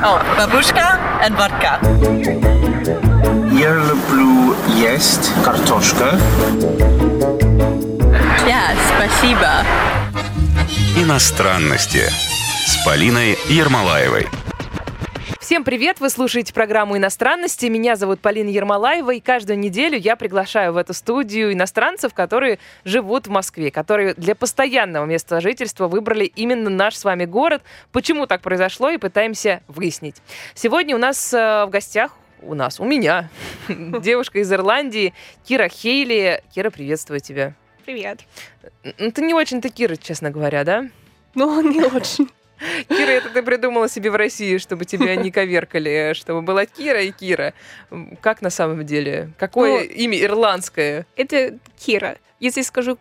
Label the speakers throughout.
Speaker 1: О, бабушка и водка.
Speaker 2: Я люблю есть картошка.
Speaker 1: Да, спасибо.
Speaker 3: Иностранности с Полиной Ермолаевой.
Speaker 4: Всем привет! Вы слушаете программу «Иностранности». Меня зовут Полина Ермолаева, и каждую неделю я приглашаю в эту студию иностранцев, которые живут в Москве, которые для постоянного места жительства выбрали именно наш с вами город. Почему так произошло, и пытаемся выяснить. Сегодня у нас э, в гостях у нас, у меня, девушка из Ирландии Кира Хейли. Кира, приветствую тебя.
Speaker 5: Привет.
Speaker 4: Ну, ты не очень-то Кира, честно говоря, да?
Speaker 5: Ну, не очень.
Speaker 4: Кира, это ты придумала себе в России, чтобы тебя не коверкали, чтобы была Кира и Кира. Как на самом деле? Какое
Speaker 5: Ну,
Speaker 4: имя ирландское?
Speaker 5: Это Кира. Если скажу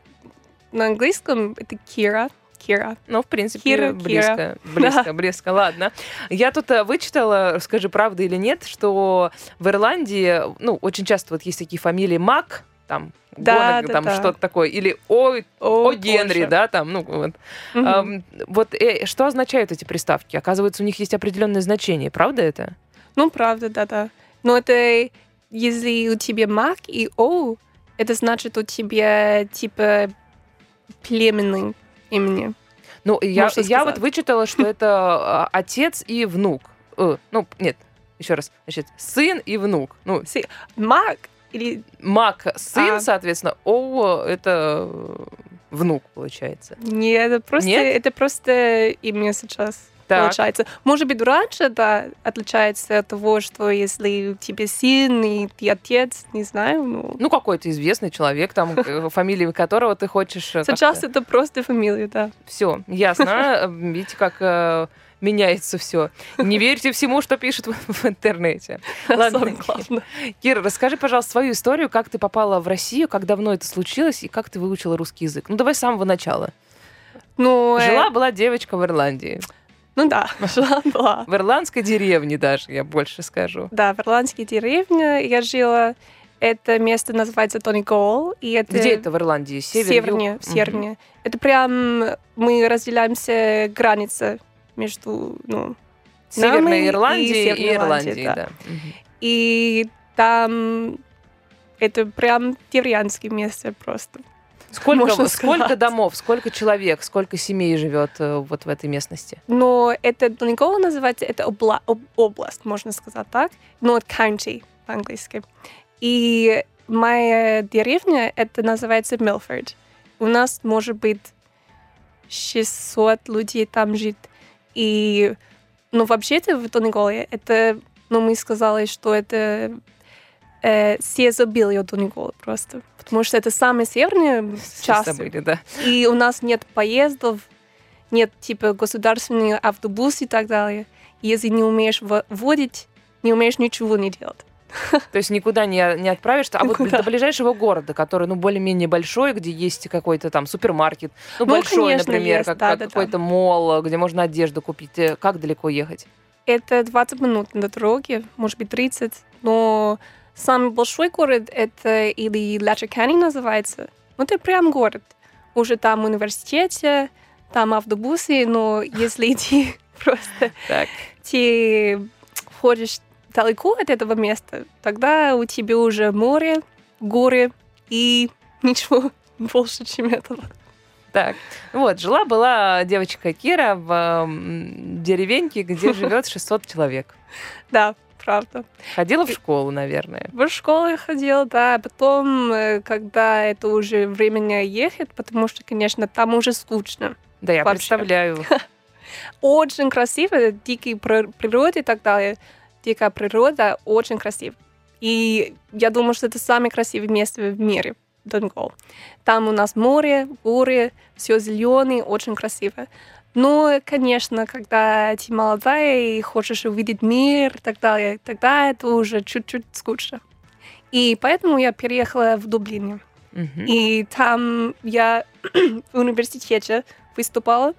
Speaker 5: на английском, это Кира. Кира.
Speaker 4: Ну, в принципе,
Speaker 5: Кира,
Speaker 4: близко.
Speaker 5: Кира.
Speaker 4: Близко,
Speaker 5: Да.
Speaker 4: близко. Ладно. Я тут э, вычитала, скажи, правда или нет, что в Ирландии, ну, очень часто вот есть такие фамилии Мак, там,
Speaker 5: Да,
Speaker 4: Гонаг,
Speaker 5: да,
Speaker 4: там
Speaker 5: да.
Speaker 4: что-то такое, или О,
Speaker 5: О,
Speaker 4: О Генри,
Speaker 5: боже.
Speaker 4: да, там, ну, вот.
Speaker 5: Мгм.
Speaker 4: Ам, вот э, что означают эти приставки? Оказывается, у них есть определенное значение, правда это?
Speaker 5: Ну, правда, да-да. Но это если у тебя Мак и О, это значит у тебя типа племенный имени.
Speaker 4: Ну, я,
Speaker 5: Можно
Speaker 4: я вот вычитала, что это а, отец и внук. Э, ну, нет, еще раз. Значит, сын и внук. Ну,
Speaker 5: Си- Мак или
Speaker 4: Мак сын,
Speaker 5: А.
Speaker 4: соответственно, О это э, внук, получается.
Speaker 5: не, это просто
Speaker 4: Нет?
Speaker 5: это просто имя сейчас.
Speaker 4: Так.
Speaker 5: Получается. Может быть, раньше да, отличается от того, что если у тебя сын и ты отец, не знаю, ну,
Speaker 4: Ну, какой-то известный человек, там, э, фамилии которого ты хочешь... э,
Speaker 5: Сейчас это просто фамилия, да.
Speaker 4: Все, ясно. Видите, как меняется все. Не верьте всему, что пишут в, в интернете. Ладно. Кира, расскажи, пожалуйста, свою историю, как ты попала в Россию, как давно это случилось и как ты выучила русский язык. Ну, давай с самого начала.
Speaker 5: Ну, э,
Speaker 4: Жила-была девочка в Ирландии.
Speaker 5: ну да, жила была.
Speaker 4: В ирландской деревне даже, я больше скажу.
Speaker 5: Да, в ирландской деревне я жила. Это место называется Тонигол. И это
Speaker 4: Где это в Ирландии? Север,
Speaker 5: Севернее,
Speaker 4: юг?
Speaker 5: севернее. Это прям мы разделяемся граница между, ну.
Speaker 4: Северной
Speaker 5: Нами и
Speaker 4: Ирландии и,
Speaker 5: Северной
Speaker 4: Ирландии,
Speaker 5: Ирландии,
Speaker 4: да.
Speaker 5: да. И там это прям деревенское место просто.
Speaker 4: Сколько,
Speaker 5: Можно
Speaker 4: сколько
Speaker 5: сказать.
Speaker 4: домов, сколько человек, сколько семей живет э, вот в этой местности?
Speaker 5: Но это Тонигол называется, это обла- об- область, можно сказать так, но county по-английски. И моя деревня, это называется Милфорд. У нас может быть 600 людей там жит. И, ну, вообще-то в Тониголе это, ну, мы сказали, что это э, все забили Тонигола просто. Потому что это
Speaker 4: Все
Speaker 5: часть.
Speaker 4: забыли, да.
Speaker 5: И у нас нет поездов, нет типа государственных автобусов и так далее. Если не умеешь во- водить, не умеешь ничего не делать.
Speaker 4: То есть никуда не, не отправишься. А вот
Speaker 5: Никуда.
Speaker 4: до ближайшего города, который, ну, более-менее большой, где есть какой-то там супермаркет, ну,
Speaker 5: Ну,
Speaker 4: большой, например, как, какой-то мол, где можно одежду купить. Э, Как далеко ехать?
Speaker 5: Это 20 минут на дороге, может быть 30, но самый большой город это или Лачакани называется. Ну, это прям город. Уже там университете, там автобусы, но если ты просто ты ходишь далеко от этого места, тогда у тебя уже море, горы и ничего больше, чем этого.
Speaker 4: Так, вот, жила-была девочка Кира в деревеньке, где живет 600 человек.
Speaker 5: Да, правда.
Speaker 4: Ходила в школу, наверное.
Speaker 5: В школу я ходила, да, потом, э, когда это уже времени ехать, потому что, конечно, там уже скучно.
Speaker 4: Да, я
Speaker 5: Вообще.
Speaker 4: представляю.
Speaker 5: Очень красиво, дикие при- природы и так далее. Дикая природа очень красиво. И я думаю, что это самое красивое место в мире, Донгол. Там у нас море, горы, все зеленое, очень красиво. Но, конечно, когда ты молодая и хочешь увидеть мир далее, тогда это уже чуть-чуть скучно. И поэтому я переехала в Дублине.
Speaker 4: Мгм.
Speaker 5: И там я в университете выступала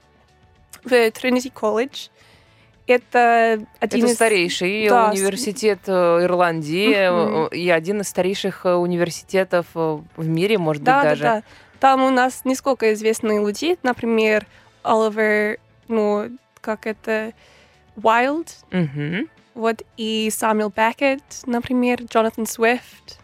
Speaker 5: в Trinity College. Это один
Speaker 4: Это
Speaker 5: из...
Speaker 4: старейший
Speaker 5: Да,
Speaker 4: университет э, Ирландии э, и один из старейших э, университетов в мире, может
Speaker 5: Да,
Speaker 4: быть,
Speaker 5: да,
Speaker 4: даже.
Speaker 5: да. Там у нас несколько известных людей, например, Оливер, ну, как это, Уайлд,
Speaker 4: Мгм.
Speaker 5: вот, и Самюэл Беккет, например, Джонатан Свифт.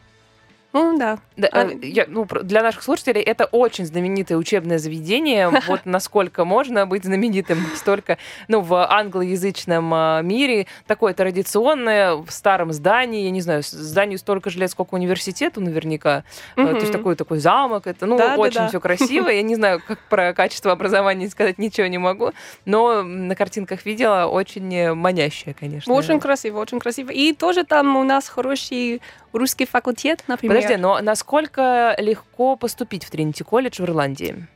Speaker 5: Ну, да.
Speaker 4: Да,
Speaker 5: А,
Speaker 4: э, я- ну, для наших слушателей это очень знаменитое учебное заведение. Вот насколько можно быть знаменитым столько, ну, в англоязычном а, мире. Такое традиционное, в старом здании, я не знаю, зданию столько же лет, сколько университету наверняка. Э, То есть такой такой замок. Это, ну,
Speaker 5: Да, да,
Speaker 4: очень
Speaker 5: да.
Speaker 4: все красиво. Я не знаю, как про качество образования сказать ничего не могу. Но на картинках видела очень манящее, конечно.
Speaker 5: Очень красиво, очень красиво. И тоже там у нас хороший русский факультет, например.
Speaker 4: Подожди, но насколько легко поступить в Тринити колледж в Ирландии?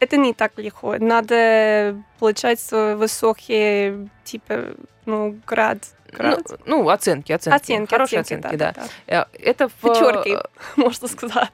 Speaker 5: Это не так легко. Надо получать высокие, типа, ну, град. град?
Speaker 4: Ну, ну, оценки, оценки.
Speaker 5: оценки,
Speaker 4: Хорошие
Speaker 5: оценки,
Speaker 4: оценки, да. Э, Это в...
Speaker 5: Пятерки, можно сказать.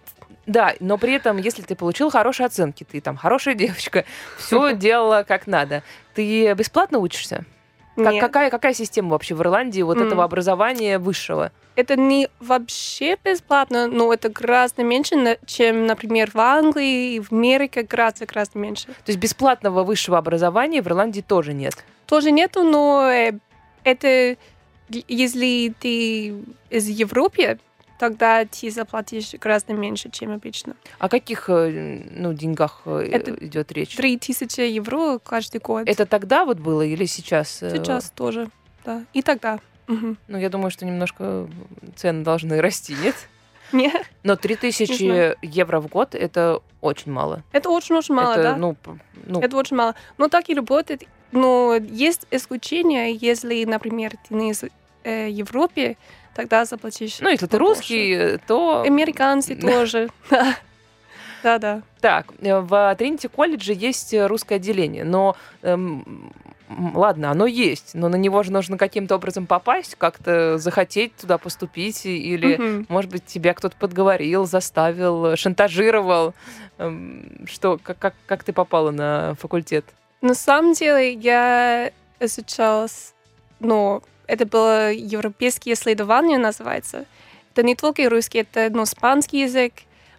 Speaker 4: Да, но при этом, если ты получил хорошие оценки, ты там хорошая девочка, все делала как надо, ты бесплатно учишься? Как- какая, какая система вообще в Ирландии вот
Speaker 5: М.
Speaker 4: этого образования высшего?
Speaker 5: Это не вообще бесплатно, но это гораздо меньше, чем, например, в Англии и в Америке гораздо, гораздо меньше.
Speaker 4: То есть бесплатного высшего образования в Ирландии тоже нет.
Speaker 5: Тоже нету, но э, это если ты из Европы, тогда ты заплатишь гораздо меньше, чем обычно.
Speaker 4: О каких э, ну, деньгах э,
Speaker 5: Это
Speaker 4: идет речь?
Speaker 5: Три тысячи евро каждый год.
Speaker 4: Это тогда вот было или сейчас? э,
Speaker 5: Сейчас тоже, да. И тогда. Мгм.
Speaker 4: Ну, я думаю, что немножко цены должны расти, нет?
Speaker 5: Нет,
Speaker 4: Но
Speaker 5: Не
Speaker 4: 3000
Speaker 5: знаю.
Speaker 4: евро в год это очень мало.
Speaker 5: это очень-очень мало,
Speaker 4: это,
Speaker 5: да?
Speaker 4: ну, ну,
Speaker 5: Это очень мало. Но так и работает. Но есть исключения, если, например, ты не из э, Европы, тогда заплатишь.
Speaker 4: ну, если ты русский, э, то...
Speaker 5: Американцы тоже. Да. Да.
Speaker 4: Так, э, в Тринити колледже есть э, русское отделение, но эм, ладно, оно есть, но на него же нужно каким-то образом попасть, как-то захотеть туда поступить, или,
Speaker 5: Мгм.
Speaker 4: может быть, тебя кто-то подговорил, заставил, шантажировал. Эм, Что, как, как, как ты попала на факультет?
Speaker 5: На самом деле я изучалась, ну, это было европейское исследование называется. Это не только русский, это ну, испанский язык,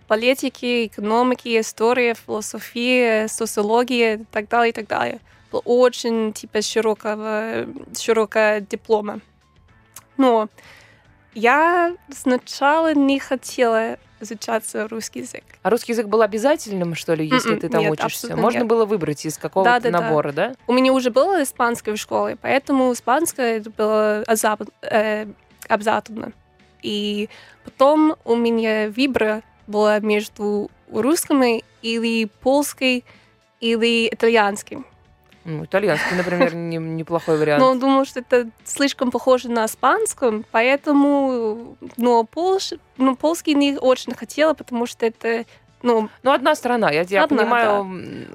Speaker 5: политики, экономики, история, философия, социология и так далее, и так далее. Было очень типа широкого, широкого диплома. Но я сначала не хотела изучаться русский язык.
Speaker 4: А русский язык был обязательным, что ли, если
Speaker 5: М-м,
Speaker 4: ты там
Speaker 5: нет,
Speaker 4: учишься? Можно
Speaker 5: нет.
Speaker 4: было выбрать из какого-то
Speaker 5: Да-да-да.
Speaker 4: набора, да?
Speaker 5: У меня уже было испанское в школе, поэтому испанское было э, обязательно. И потом у меня выбор была между русским или польским или итальянским.
Speaker 4: Ну, итальянский, например, не- неплохой вариант.
Speaker 5: Но думаю, что это слишком похоже на испанском, поэтому но польш, ну, польский не очень хотела, потому что это ну,
Speaker 4: Ну, одна страна, я тебя
Speaker 5: Одна,
Speaker 4: понимаю.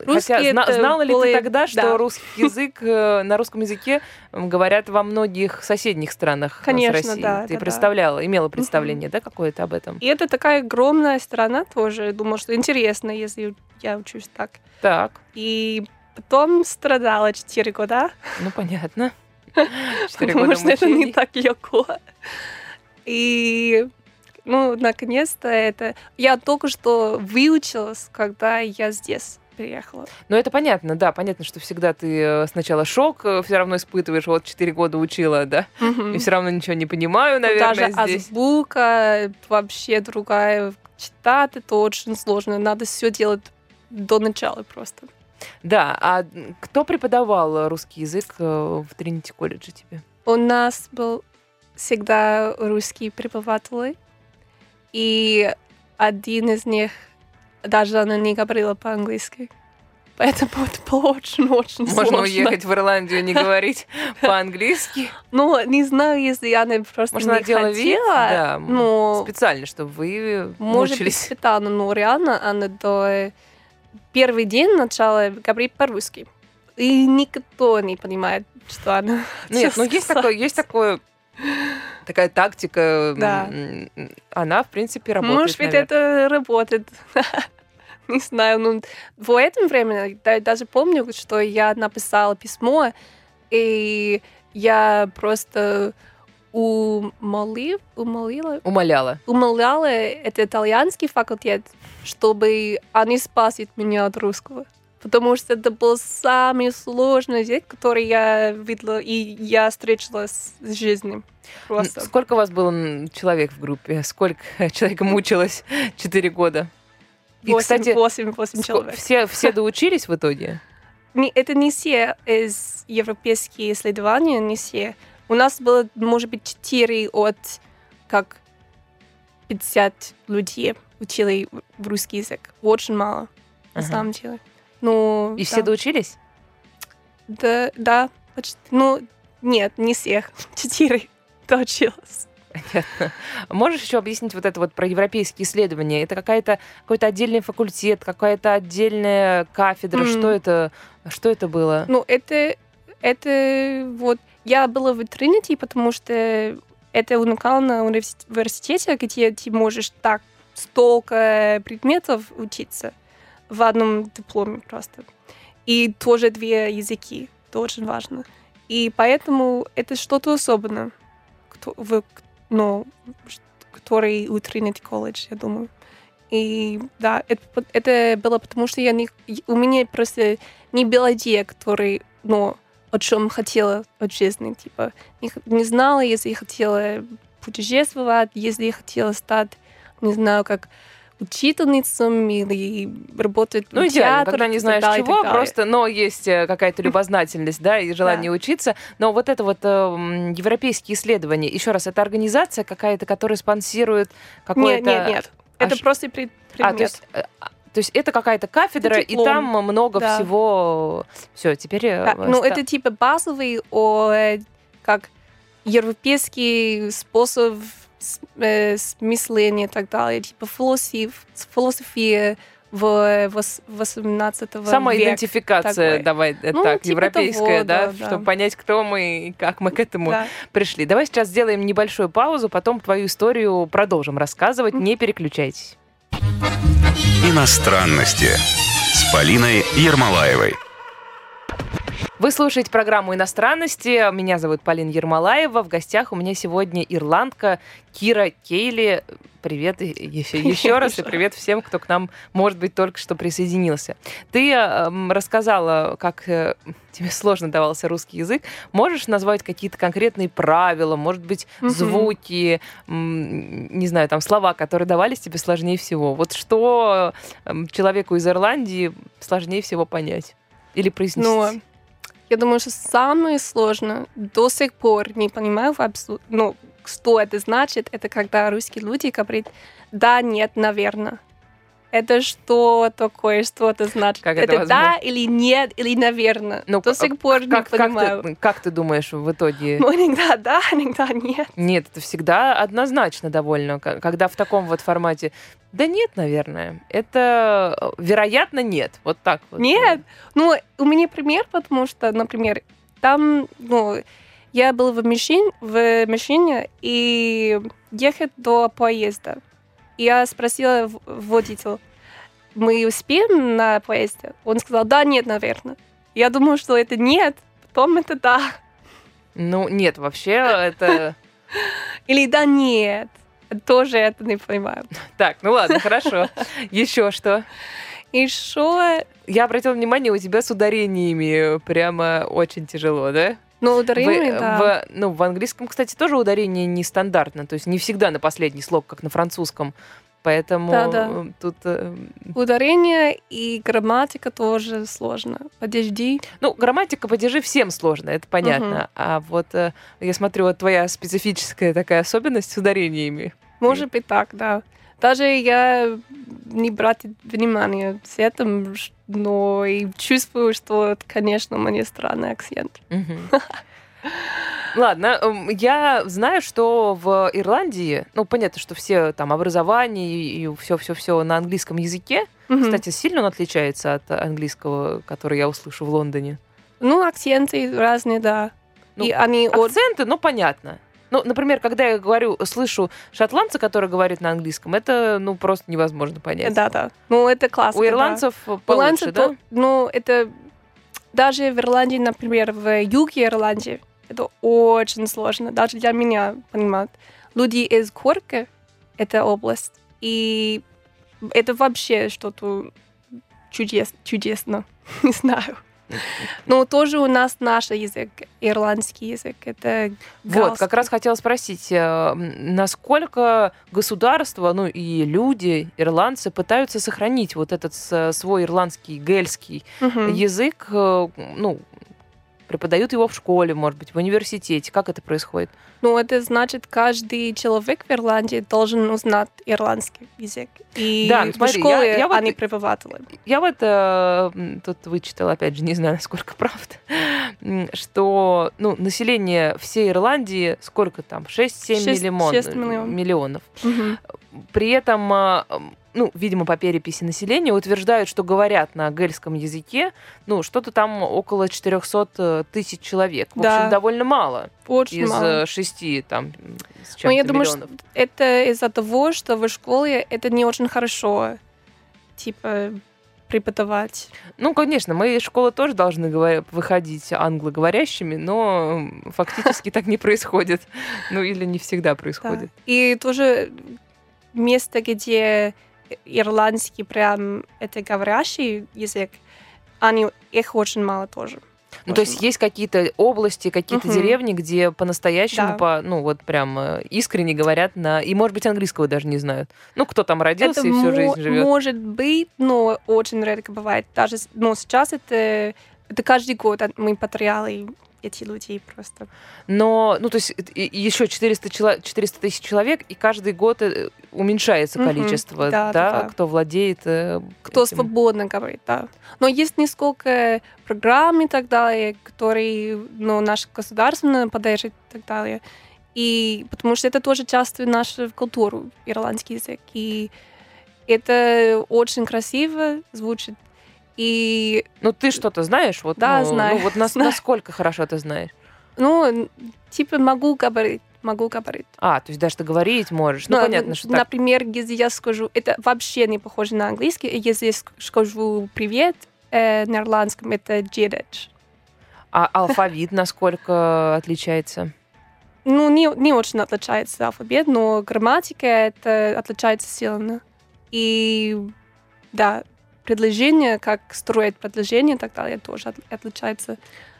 Speaker 5: да.
Speaker 4: Хотя зна-
Speaker 5: это
Speaker 4: знала ли
Speaker 5: более-
Speaker 4: ты тогда, что
Speaker 5: да.
Speaker 4: русский язык э, на русском языке говорят во многих соседних странах э,
Speaker 5: Конечно,
Speaker 4: с Россией?
Speaker 5: да,
Speaker 4: Ты
Speaker 5: да, да.
Speaker 4: представляла, имела представление, да, какое-то об этом?
Speaker 5: и это такая огромная страна тоже. Думаю, что интересно, если я учусь так.
Speaker 4: Так,
Speaker 5: И потом страдала 4 года,
Speaker 4: ну понятно. Четыре
Speaker 5: потому
Speaker 4: года
Speaker 5: что это не
Speaker 4: мучений.
Speaker 5: так легко. И, ну, наконец-то это... Я только что выучилась, когда я здесь приехала.
Speaker 4: Ну, это понятно, да, понятно, что всегда ты э, сначала шок все равно испытываешь, вот четыре года учила, да, и все равно ничего не понимаю,
Speaker 5: Ну,
Speaker 4: наверное,
Speaker 5: Даже
Speaker 4: здесь.
Speaker 5: азбука вообще другая. Читать это очень сложно. Надо все делать до начала просто.
Speaker 4: Да, а кто преподавал русский язык э, в Тринити колледже тебе?
Speaker 5: У нас был всегда русский преподаватель, и один из них даже она не говорила по-английски. Поэтому это было очень-очень
Speaker 4: Можно
Speaker 5: сложно.
Speaker 4: уехать в Ирландию и не говорить по-английски.
Speaker 5: Ну, не знаю, если она просто
Speaker 4: Может,
Speaker 5: не
Speaker 4: делала вид,
Speaker 5: хотела,
Speaker 4: да,
Speaker 5: но
Speaker 4: специально, чтобы вы
Speaker 5: может быть
Speaker 4: мучились.
Speaker 5: специально, но реально она до первый день начала говорить по-русски. И никто не понимает, что она
Speaker 4: Нет, ну есть такое, есть такое, такая тактика.
Speaker 5: Да.
Speaker 4: Она, в принципе, работает.
Speaker 5: Может быть,
Speaker 4: наверное.
Speaker 5: это работает. Не знаю, ну, в это время я даже помню, что я написала письмо, и я просто умолив, умолила,
Speaker 4: Умоляла.
Speaker 5: умоляла этот итальянский факультет, чтобы они спасут меня от русского. потому что это был самый сложный язык, который я видела, и я встретилась с жизнью. Просто.
Speaker 4: Сколько у вас было человек в группе? Сколько человек мучилось 4 года? И,
Speaker 5: Восемь,
Speaker 4: кстати,
Speaker 5: восемь, восемь
Speaker 4: ско-
Speaker 5: человек.
Speaker 4: все, все доучились в итоге?
Speaker 5: Не- это не все из европейских исследований, не все. У нас было, может быть, 4 от как 50 людей учили в русский язык. Очень мало, на
Speaker 4: Ага.
Speaker 5: самом деле. Ну,
Speaker 4: И
Speaker 5: да.
Speaker 4: все доучились?
Speaker 5: Да, да, почти. Ну, нет, не всех. Четыре доучилась.
Speaker 4: Понятно. Можешь еще объяснить вот это вот про европейские исследования? Это какая-то какой-то отдельный факультет, какая-то отдельная кафедра?
Speaker 5: М.
Speaker 4: Что это? Что это было?
Speaker 5: Ну, это, это вот... Я была в Тринити, потому что это уникально университет, университете, где ты можешь так столько предметов учиться в одном дипломе просто. И тоже две языки. Это очень важно. И поэтому это что-то особенное, кто, в, ну, который у Тринити колледж, я думаю. И да, это, это было потому, что я не, у меня просто не была идея, который, ну, о чем хотела от жизни. Типа, не, не знала, если я хотела путешествовать, если я хотела стать, не знаю, как учительницей или работать
Speaker 4: Ну,
Speaker 5: в
Speaker 4: идеально,
Speaker 5: театре
Speaker 4: когда не знаешь
Speaker 5: и
Speaker 4: чего, просто, но есть э, какая-то любознательность, да, и желание учиться. Но вот это вот э, европейские исследования, еще раз, это организация какая-то, которая спонсирует
Speaker 5: Нет,
Speaker 4: какое-то...
Speaker 5: нет, нет. Это
Speaker 4: А ш-
Speaker 5: просто пред-
Speaker 4: А, то
Speaker 5: предмет.
Speaker 4: есть, то есть это какая-то кафедра, и
Speaker 5: диплом.
Speaker 4: там много
Speaker 5: Да.
Speaker 4: всего... Все, теперь... э,
Speaker 5: Да, ну,
Speaker 4: ста-
Speaker 5: это типа базовый, о, э, как европейский способ э, смысления и так далее. Типа философ, философия в 18 века.
Speaker 4: Самоидентификация,
Speaker 5: такой.
Speaker 4: давай э,
Speaker 5: Ну,
Speaker 4: так,
Speaker 5: типа
Speaker 4: европейская,
Speaker 5: того,
Speaker 4: да,
Speaker 5: да, да.
Speaker 4: чтобы понять, кто мы и как мы к этому
Speaker 5: Да.
Speaker 4: пришли. Давай сейчас сделаем небольшую паузу, потом твою историю продолжим рассказывать. Не переключайтесь.
Speaker 3: Иностранности с Полиной Ермолаевой.
Speaker 4: Вы слушаете программу «Иностранности». Меня зовут Полина Ермолаева. В гостях у меня сегодня ирландка Кира Кейли. Привет еще, еще раз, и привет всем, кто к нам, может быть, только что присоединился. Ты эм, рассказала, как э, тебе сложно давался русский язык. Можешь назвать какие-то конкретные правила, может быть,
Speaker 5: Мгм.
Speaker 4: звуки, м, не знаю, там слова, которые давались тебе сложнее всего? Вот что эм, человеку из Ирландии сложнее всего понять или произнести?
Speaker 5: Ну, я думаю, что самое сложное до сих пор не понимаю абсолютно, ну, что это значит, это когда русские люди говорят «да», «нет», «наверное». Это что такое, что это значит?
Speaker 4: Как это
Speaker 5: это да или нет, или наверное.
Speaker 4: Ну,
Speaker 5: До
Speaker 4: к-
Speaker 5: сих пор
Speaker 4: как,
Speaker 5: не
Speaker 4: как
Speaker 5: понимаю.
Speaker 4: ты, как ты думаешь в итоге?
Speaker 5: Ну, иногда да, иногда нет.
Speaker 4: Нет, это всегда однозначно довольно, когда в таком вот формате. Да нет, наверное. Это, э, вероятно, нет. Вот так вот.
Speaker 5: Нет. Ну, у меня пример, потому что, например, там, ну, я был в машине, в машине и ехать до поезда. Я спросила водителя, мы успеем на поезде? Он сказал, да, нет, наверное. Я думаю, что это нет, потом это да.
Speaker 4: Ну, нет, вообще это...
Speaker 5: Или да, нет. Тоже это не понимаю.
Speaker 4: Так, ну ладно, хорошо. Еще что?
Speaker 5: Что?
Speaker 4: Я обратила внимание, у тебя с ударениями прямо очень тяжело, да?
Speaker 5: Ну, ударение,
Speaker 4: Вы-
Speaker 5: да.
Speaker 4: в, ну, в английском, кстати, тоже ударение нестандартно, то есть не всегда на последний слог, как на французском. Поэтому
Speaker 5: Да-да.
Speaker 4: э, тут... э,
Speaker 5: Ударение и грамматика тоже сложно. Подожди.
Speaker 4: Ну, грамматика падежи всем сложно, это понятно. А вот э, я смотрю, вот твоя специфическая такая особенность с ударениями.
Speaker 5: Может быть так, да. Даже я не брать внимание с этим, но и чувствую, что, это, конечно, меня странный акцент.
Speaker 4: Мгм. Ладно, эм, я знаю, что в Ирландии, ну, понятно, что все там образование и все-все-все на английском языке.
Speaker 5: Мгм.
Speaker 4: Кстати, сильно он отличается от английского, который я услышу в Лондоне.
Speaker 5: Ну, акценты разные, да.
Speaker 4: Ну,
Speaker 5: и они от...
Speaker 4: Акценты, ну, понятно. Ну, например, когда я говорю, слышу шотландца, который говорит на английском, это, ну, просто невозможно понять.
Speaker 5: Да, да. Ну, это классно.
Speaker 4: У ирландцев
Speaker 5: У
Speaker 4: получше,
Speaker 5: ирландцев,
Speaker 4: да?
Speaker 5: то- ну, это даже в Ирландии, например, в юге Ирландии, это очень сложно, даже для меня, понимать. Люди из Корка, это область, и это вообще что-то чудес, чудесно, не знаю. Но тоже у нас наш язык, ирландский язык. Это
Speaker 4: Вот, как раз хотела спросить, э, насколько государство, ну и люди, ирландцы, пытаются сохранить вот этот свой ирландский, гельский язык, э, ну, преподают его в школе, может быть, в университете. Как это происходит?
Speaker 5: Ну, это значит, каждый человек в Ирландии должен узнать ирландский язык. И
Speaker 4: Да, ну
Speaker 5: в
Speaker 4: смотри, я-
Speaker 5: школе
Speaker 4: я вот-
Speaker 5: они преподаватели.
Speaker 4: Я вот э, тут вычитала, опять же, не знаю, насколько правда, что ну, население всей Ирландии сколько там? 6-7
Speaker 5: Шесть-
Speaker 4: миллион-
Speaker 5: миллионов.
Speaker 4: миллионов.
Speaker 5: Мгм.
Speaker 4: При этом, а, ну, видимо, по переписи населения утверждают, что говорят на гельском языке, ну, что-то там около 400 тысяч человек. В
Speaker 5: Да.
Speaker 4: общем, довольно мало
Speaker 5: Очень
Speaker 4: из
Speaker 5: мало.
Speaker 4: э, шести там с
Speaker 5: Но
Speaker 4: чем-то
Speaker 5: я думаю,
Speaker 4: миллионов.
Speaker 5: что это из-за того, что в школе это не очень хорошо, типа, преподавать.
Speaker 4: Ну, конечно, мы из школы тоже должны говоря- выходить англоговорящими, но фактически так не происходит. Ну, или не всегда
Speaker 5: Да.
Speaker 4: происходит.
Speaker 5: И тоже место, где ирландский прям это говорящий язык, они, их очень мало тоже.
Speaker 4: Ну, то есть есть какие-то области, какие-то
Speaker 5: Мгм.
Speaker 4: деревни, где по-настоящему,
Speaker 5: Да.
Speaker 4: по, ну, вот прям э, искренне говорят на... И, может быть, английского даже не знают. Ну, кто там родился
Speaker 5: это
Speaker 4: и всю жизнь живет.
Speaker 5: может быть, но очень редко бывает. Даже но сейчас это, это каждый год мы потеряли эти людей просто.
Speaker 4: Но, ну, то есть еще 400, чело- 400 тысяч человек, и каждый год э, уменьшается
Speaker 5: Мгм.
Speaker 4: количество,
Speaker 5: Да,
Speaker 4: да,
Speaker 5: да,
Speaker 4: кто владеет э,
Speaker 5: Кто
Speaker 4: этим.
Speaker 5: свободно говорит, да. Но есть несколько программ и так далее, которые ну, наше государство поддерживает и так далее. И потому что это тоже часть нашей культуры, ирландский язык. И это очень красиво звучит. И,
Speaker 4: Ну, ты что-то знаешь? Вот,
Speaker 5: Да,
Speaker 4: ну,
Speaker 5: знаю,
Speaker 4: Ну, вот нас-
Speaker 5: знаю.
Speaker 4: насколько хорошо ты знаешь?
Speaker 5: ну, типа могу говорить, могу говорить.
Speaker 4: А, то есть даже ты говорить можешь. Ну,
Speaker 5: Но,
Speaker 4: понятно, что так.
Speaker 5: Например, если я скажу, это вообще не похоже на английский, если я ск- скажу привет э, на ирландском, это джедач.
Speaker 4: А алфавит насколько отличается?
Speaker 5: Ну, не, не очень отличается алфавит, но грамматика это отличается сильно. И да, предложение, как строить предложение и так далее, тоже от- отличается.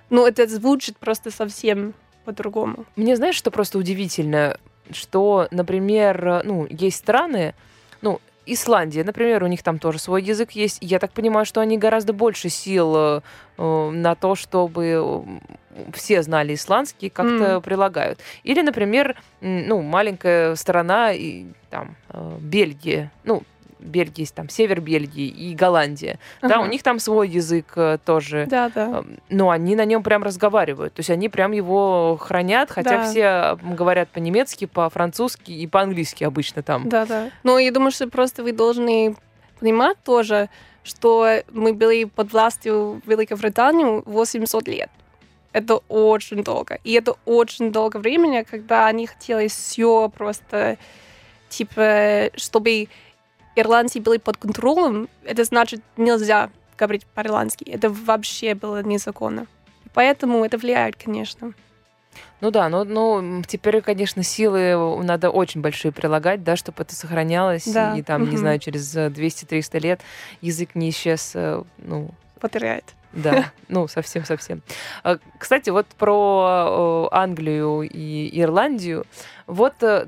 Speaker 5: Но это звучит просто совсем по-другому.
Speaker 4: Мне знаешь, что просто удивительно, что, например, ну, есть страны, ну, Исландия, например, у них там тоже свой язык есть. Я так понимаю, что они гораздо больше сил э, э, на то, чтобы э, все знали исландский, как-то
Speaker 5: М.
Speaker 4: прилагают. Или, например, ну, маленькая страна, и, там, э, Бельгия, ну, Бельгия есть там север Бельгии и Голландия. Да,
Speaker 5: Ага.
Speaker 4: у них там свой язык э, тоже.
Speaker 5: Да, да.
Speaker 4: Эм, Но они на нем прям разговаривают. То есть они прям его хранят, хотя
Speaker 5: Да.
Speaker 4: все говорят по-немецки, по-французски и по-английски обычно там.
Speaker 5: Да, да. Но я думаю, что просто вы должны понимать тоже, что мы были под властью Великобритании 800 лет. Это очень долго. И это очень долго времени, когда они хотели все просто, типа, чтобы ирландцы были под контролем, это значит нельзя говорить по-ирландски. Это вообще было незаконно. Поэтому это влияет, конечно.
Speaker 4: Ну да, но м, теперь, конечно, силы надо очень большие прилагать, да, чтобы это сохранялось.
Speaker 5: Да.
Speaker 4: И там, не
Speaker 5: Мгм.
Speaker 4: знаю, через э, 200-300 лет язык не исчез, э, ну,
Speaker 5: Потеряет.
Speaker 4: Да, ну, совсем-совсем. А, Кстати, вот про э, Англию и Ирландию. Вот э,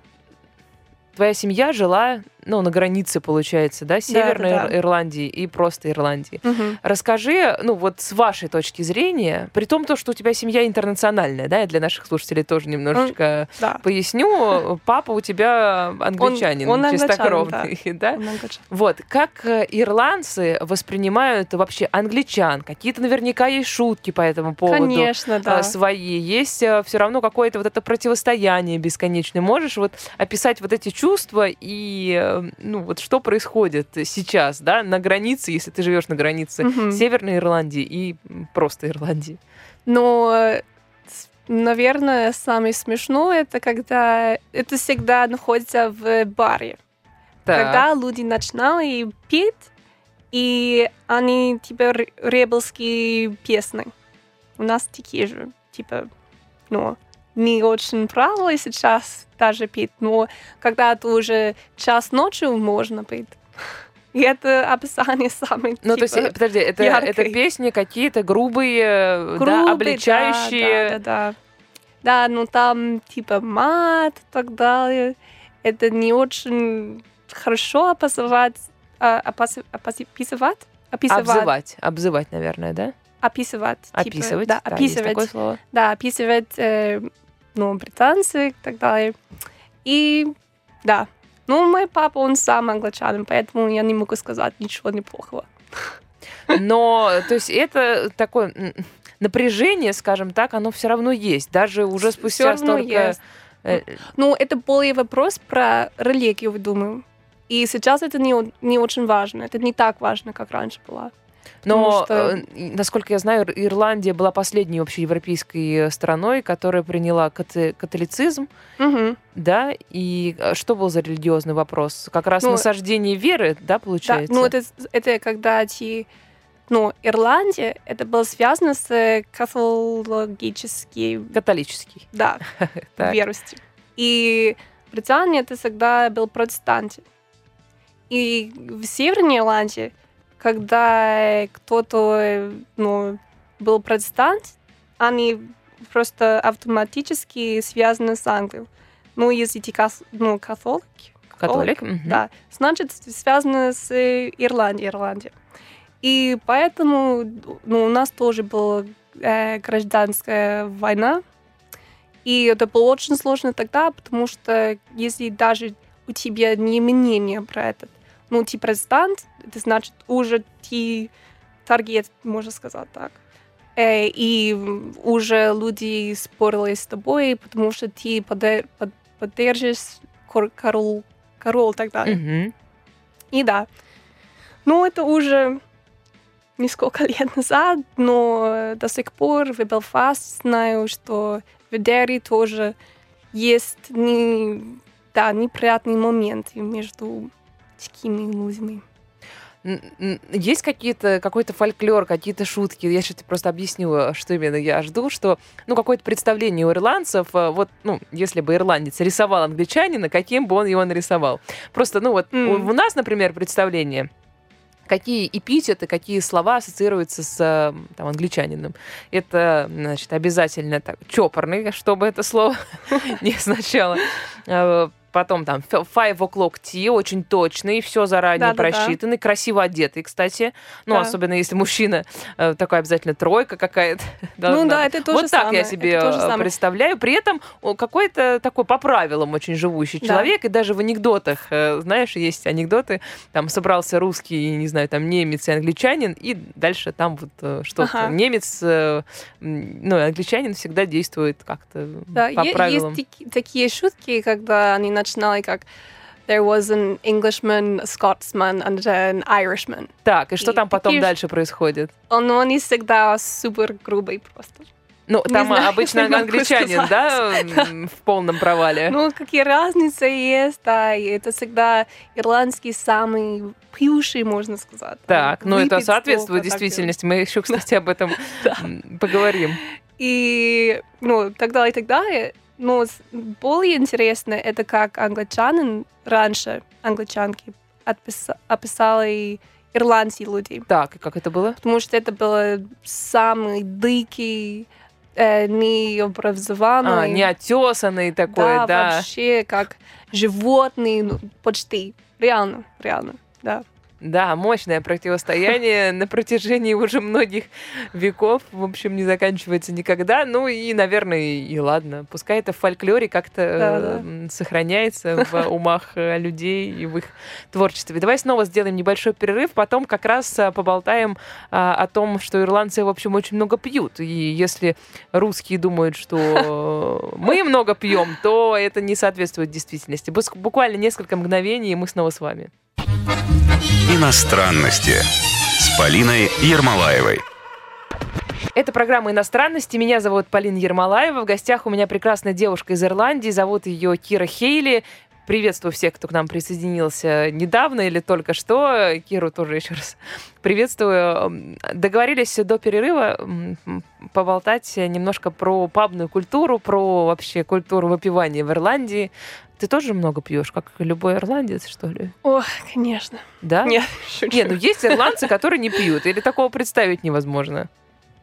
Speaker 4: твоя семья жила, ну, на границе, получается, да, Северной
Speaker 5: да, да.
Speaker 4: Ир- Ирландии и просто Ирландии.
Speaker 5: Мгм.
Speaker 4: Расскажи, ну, вот с вашей точки зрения, при том, то, что у тебя семья интернациональная, да, я для наших слушателей тоже немножечко
Speaker 5: Да.
Speaker 4: поясню, папа у тебя англичанин,
Speaker 5: он англичанин,
Speaker 4: чистокровный, да?
Speaker 5: Он англичанин.
Speaker 4: Вот, как э, ирландцы воспринимают вообще англичан? Какие-то наверняка есть шутки по этому поводу.
Speaker 5: Конечно,
Speaker 4: э,
Speaker 5: да.
Speaker 4: свои. Есть все равно какое-то вот это противостояние бесконечное. Можешь вот описать вот эти чувства и э, ну вот что происходит сейчас, да, на границе, если ты живешь на границе
Speaker 5: Мгм.
Speaker 4: Северной Ирландии и просто Ирландии?
Speaker 5: Но, э, наверное, самое смешное это когда это всегда находится в баре.
Speaker 4: Так.
Speaker 5: Когда люди начинали петь, и они типа ребельские песни. У нас такие же, типа, ну, не очень правило сейчас даже петь, но когда это уже час ночи можно петь. И это описание самое,
Speaker 4: Ну, то есть,
Speaker 5: типа,
Speaker 4: э, подожди, это,
Speaker 5: яркой.
Speaker 4: это песни какие-то грубые, да,
Speaker 5: грубый,
Speaker 4: обличающие.
Speaker 5: Да, да, да. Да, ну там типа мат и так далее. Это не очень хорошо описывать, а, опаси- описывать, описывать,
Speaker 4: Обзывать, обзывать, наверное, да?
Speaker 5: описывать, типа,
Speaker 4: Описывать,
Speaker 5: да,
Speaker 4: да, есть
Speaker 5: описывать,
Speaker 4: такое слово.
Speaker 5: да, описывать, э, ну, британцы и так далее. И да, ну, мой папа, он сам англичанин, поэтому я не могу сказать ничего неплохого.
Speaker 4: Но, то есть, это такое напряжение, скажем так, оно все равно есть, даже уже спустя столько...
Speaker 5: есть.
Speaker 4: э,
Speaker 5: Ну, это более вопрос про религию, думаю. И сейчас это не, не очень важно. Это не так важно, как раньше было.
Speaker 4: Но,
Speaker 5: что-
Speaker 4: э, насколько я знаю, Ир- Ирландия была последней общеевропейской э, страной, которая приняла кати- католицизм,
Speaker 5: Мгм.
Speaker 4: да, и э, что был за религиозный вопрос? Как раз
Speaker 5: Ну,
Speaker 4: насаждение веры, да,
Speaker 5: Да,
Speaker 4: получается?
Speaker 5: ну, это, это когда ти... Ну, Ирландия, это было связано с э, катологической,
Speaker 4: Католический.
Speaker 5: да,
Speaker 4: Так.
Speaker 5: верностью. И Британия это всегда был протестанты. И в Северной Ирландии, когда кто-то э, ну, был протестант, они просто автоматически связаны с Англией. Ну, если ты кас- ну, католик,
Speaker 4: Католик?
Speaker 5: да, значит, связано с э, Ирландией, Ирландией. И поэтому ну, у нас тоже была э, гражданская война. И это было очень сложно тогда, потому что если даже у тебя не мнение про это, ну, ты протестант, это значит уже ты таргет, можно сказать так. Э, и уже люди спорили с тобой, потому что ты поде- под- поддержишь кор- король, король тогда.
Speaker 4: Мгм.
Speaker 5: И да. Ну, это уже несколько лет назад, но до сих пор в Белфаст знаю, что в Дерри тоже есть не, да, неприятные моменты между такими людьми.
Speaker 4: Есть какие-то, какой-то фольклор, какие-то шутки? Я сейчас просто объясню, э, что именно я жду, что, ну, какое-то представление у ирландцев, э, вот, ну, если бы ирландец рисовал англичанина, каким бы он его нарисовал? Просто, ну, вот
Speaker 5: М.
Speaker 4: у, у нас, например, представление, какие эпитеты, какие слова ассоциируются с там, англичанином. Это, значит, обязательно так, чопорный, чтобы это слово не означало. Потом там five o'clock tea, очень точный, все заранее
Speaker 5: Да-да-да.
Speaker 4: просчитанный, красиво одетый, кстати. Ну,
Speaker 5: Да.
Speaker 4: особенно если мужчина, э, такой обязательно тройка какая-то.
Speaker 5: Ну да, это то
Speaker 4: Вот так
Speaker 5: самое,
Speaker 4: я себе э, представляю. При этом какой-то такой по правилам очень живущий
Speaker 5: Да.
Speaker 4: человек. И даже в анекдотах, э, знаешь, есть анекдоты, там собрался русский, не знаю, там немец и англичанин, и дальше там вот э, что-то.
Speaker 5: Ага.
Speaker 4: Немец, э, ну, англичанин всегда действует как-то
Speaker 5: Да,
Speaker 4: по правилам.
Speaker 5: есть таки- такие шутки, когда они начинали как There was an Englishman, a Scotsman and an Irishman.
Speaker 4: Так, и что
Speaker 5: и
Speaker 4: там потом
Speaker 5: такие
Speaker 4: дальше происходит?
Speaker 5: Но они всегда супер грубые просто.
Speaker 4: Ну,
Speaker 5: Не
Speaker 4: там
Speaker 5: знаю,
Speaker 4: обычно
Speaker 5: не
Speaker 4: англичанин, да, в полном провале.
Speaker 5: Ну, какие разницы есть, да, и это всегда ирландский самый пьющий, можно сказать.
Speaker 4: Так, ну это соответствует действительности. Мы еще, кстати, об этом поговорим.
Speaker 5: И, ну, так далее, и так далее. С- более интересно, это как англичанин раньше, англичанки, отпис- описали ирландские люди.
Speaker 4: Так, и как это было?
Speaker 5: Потому что это было самый дикий, э, необразованный.
Speaker 4: А, неотесанный такой,
Speaker 5: да,
Speaker 4: да.
Speaker 5: вообще как животный, ну, почти. Реально, реально, да.
Speaker 4: Да, мощное противостояние на протяжении уже многих веков. В общем, не заканчивается никогда. Ну и, наверное, и ладно. Пускай это в фольклоре как-то э, сохраняется в умах э, людей и в их творчестве. Давай снова сделаем небольшой перерыв, потом как раз а, поболтаем а, о том, что ирландцы, в общем, очень много пьют. И если русские думают, что мы много пьем, то это не соответствует действительности. Буквально несколько мгновений, и мы снова с вами.
Speaker 3: Иностранности с Полиной Ермолаевой.
Speaker 4: Это программа «Иностранности». Меня зовут Полина Ермолаева. В гостях у меня прекрасная девушка из Ирландии. Зовут ее Кира Хейли. Приветствую всех, кто к нам присоединился недавно или только что. Киру тоже еще раз приветствую. Договорились до перерыва поболтать немножко про пабную культуру, про вообще культуру выпивания в Ирландии. Ты тоже много пьешь, как любой ирландец, что ли?
Speaker 5: О, конечно.
Speaker 4: Да?
Speaker 5: Нет, шучу.
Speaker 4: Не, ну есть ирландцы, которые не пьют, или такого представить невозможно.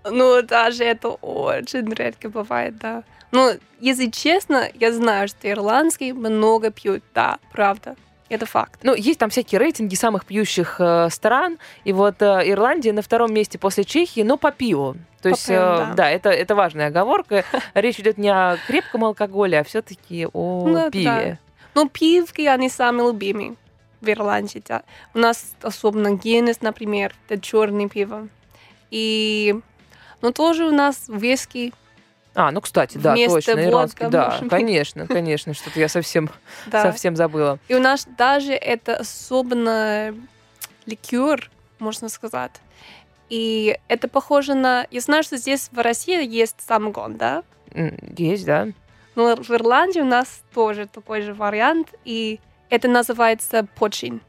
Speaker 5: Ну, даже это очень редко бывает, да. Ну, если честно, я знаю, что ирландские много пьют, да, правда. Это факт.
Speaker 4: Ну, есть там всякие рейтинги самых пьющих э, стран, и вот э, Ирландия на втором месте после Чехии, но по пиву. То
Speaker 5: По
Speaker 4: есть, э,
Speaker 5: да.
Speaker 4: да, это, это важная оговорка. Речь идет не о крепком алкоголе, а все-таки о
Speaker 5: Ну,
Speaker 4: пиве.
Speaker 5: Ну, пивки, они самые любимые в Ирландии, да. У нас особенно Гиннес, например, это черное пиво. И, ну, тоже у нас виски,
Speaker 4: А, ну, кстати, да,
Speaker 5: Вместо
Speaker 4: точно, ирландский, да, конечно, конечно, что-то я совсем,
Speaker 5: да.
Speaker 4: совсем забыла.
Speaker 5: И у нас даже это особенно ликер, можно сказать. И это похоже на... Я знаю, что здесь в России есть самогон, да?
Speaker 4: Есть, да.
Speaker 5: Но в Ирландии у нас тоже такой же вариант, и это называется почин.